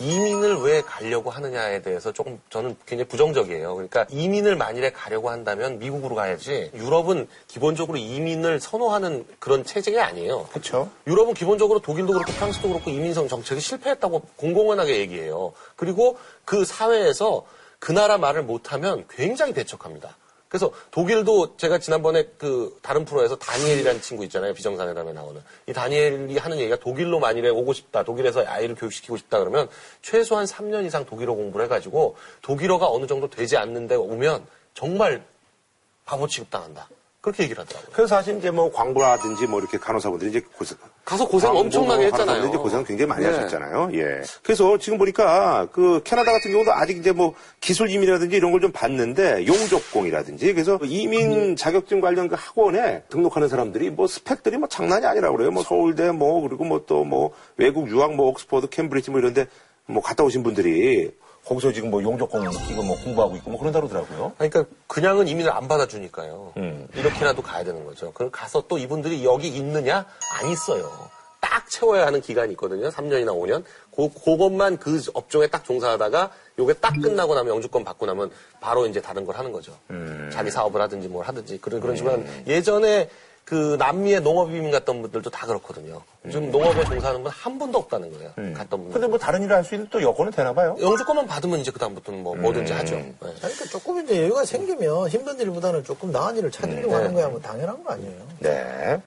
이민을 왜 가려고 하느냐에 대해서 조금 저는 굉장히 부정적이에요. 그러니까 이민을 만일에 가려고 한다면 미국으로 가야지 유럽은 기본적으로 이민을 선호하는 그런 체제가 아니에요. 그렇죠. 유럽은 기본적으로 독일도 그렇고 프랑스도 그렇고 이민성 정책이 실패했다고 공공연하게 얘기해요. 그리고 그 사회에서 그 나라 말을 못하면 굉장히 배척합니다. 그래서 독일도 제가 지난번에 그 다른 프로에서 다니엘이라는 친구 있잖아요. 비정상회담에 나오는. 이 다니엘이 하는 얘기가 독일로 만일에 오고 싶다. 독일에서 아이를 교육시키고 싶다 그러면 최소한 3년 이상 독일어 공부를 해가지고 독일어가 어느 정도 되지 않는데 오면 정말 바보 취급당한다. 그렇게 얘기를 하더라고요. 그래서 사실 이제 뭐 광부라든지 뭐 이렇게 간호사분들이 이제 고생, 가서 고생 엄청나게 뭐 했잖아요. 이제 고생 굉장히 많이 네. 하셨잖아요. 예. 그래서 지금 보니까 그 캐나다 같은 경우도 아직 이제 뭐 기술 이민이라든지 이런 걸 좀 봤는데 용접공이라든지 그래서 이민 자격증 관련 그 학원에 등록하는 사람들이 뭐 스펙들이 뭐 장난이 아니라고 그래요. 뭐 서울대 뭐 그리고 뭐 또뭐 외국 유학 뭐 옥스퍼드 캠브리지 뭐 이런데 뭐 갔다 오신 분들이 거기서 지금 뭐 용접공 지금 뭐 공부하고 있고 뭐 그런다 그러더라고요. 그러니까 그냥은 이민을 안 받아주니까요. 음. 이렇게라도 가야 되는 거죠. 그럼 가서 또 이분들이 여기 있느냐? 안 있어요. 딱 채워야 하는 기간이 있거든요. 3년이나 5년. 그, 그것만 그 업종에 딱 종사하다가 요게 딱 끝나고 나면 영주권 받고 나면 바로 이제 다른 걸 하는 거죠. 자기 사업을 하든지 뭘 하든지 그런, 그런 식으로 하는 예전에 그 남미의 농업 이민 갔던 분들도 다 그렇거든요. 지금 농업에 종사하는 분 한 분도 없다는 거예요. 갔던 분들. 근데 뭐 다른 일을 할 수 있는 또 여건은 되나 봐요. 영주권만 받으면 이제 그다음부터는 뭐 뭐든지 하죠. 네. 그러니까 조금 이제 여유가 생기면 힘든 일보다는 조금 나은 일을 찾으려고 하는 거야 뭐 당연한 거 아니에요. 네.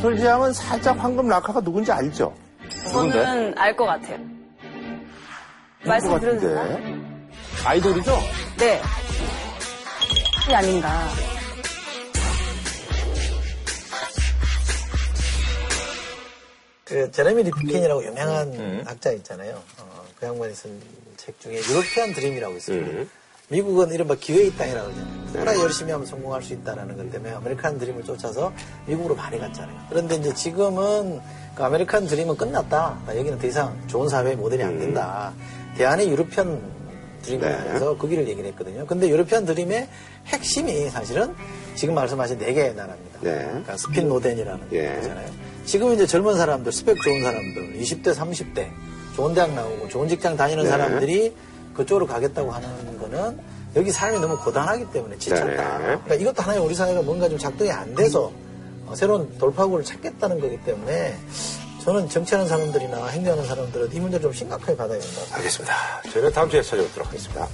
솔지양은 살짝 황금 라카가 누군지 알죠? 저는 알 것 같아요. 말씀드려도 되나요? 아이돌이죠? 네. 이 아닌가. 그 제레미 리프킨이라고 유명한 학자 있잖아요. 어, 그 양반이 쓴 책 중에 European Dream이라고 있습니다. 미국은 이른바 기회의 땅이라고 하잖아요. 얼마나 열심히 하면 성공할 수 있다라는 것 때문에 아메리칸 드림을 쫓아서 미국으로 많이 갔잖아요. 그런데 이제 지금은 그 아메리칸 드림은 끝났다. 아, 여기는 더 이상 좋은 사회 모델이 안 된다. 대안의 European Dream이라서 그 길을 얘기를 했거든요. 근데 European Dream의 핵심이 사실은 지금 말씀하신 네 개의 나라입니다. 네. 그러니까 스핀 노덴이라는 예. 거잖아요. 지금 이제 젊은 사람들, 스펙 좋은 사람들, 20대, 30대, 좋은 대학 나오고 좋은 직장 다니는 네. 사람들이 그쪽으로 가겠다고 하는 거는 여기 삶이 너무 고단하기 때문에 지쳤다. 네. 그러니까 이것도 하나의 우리 사회가 뭔가 좀 작동이 안 돼서 어, 새로운 돌파구를 찾겠다는 거기 때문에 저는 정치하는 사람들이나 행정하는 사람들은 이 문제를 좀 심각하게 받아야 된다. 알겠습니다. 저희는 다음 주에 찾아뵙도록 하겠습니다.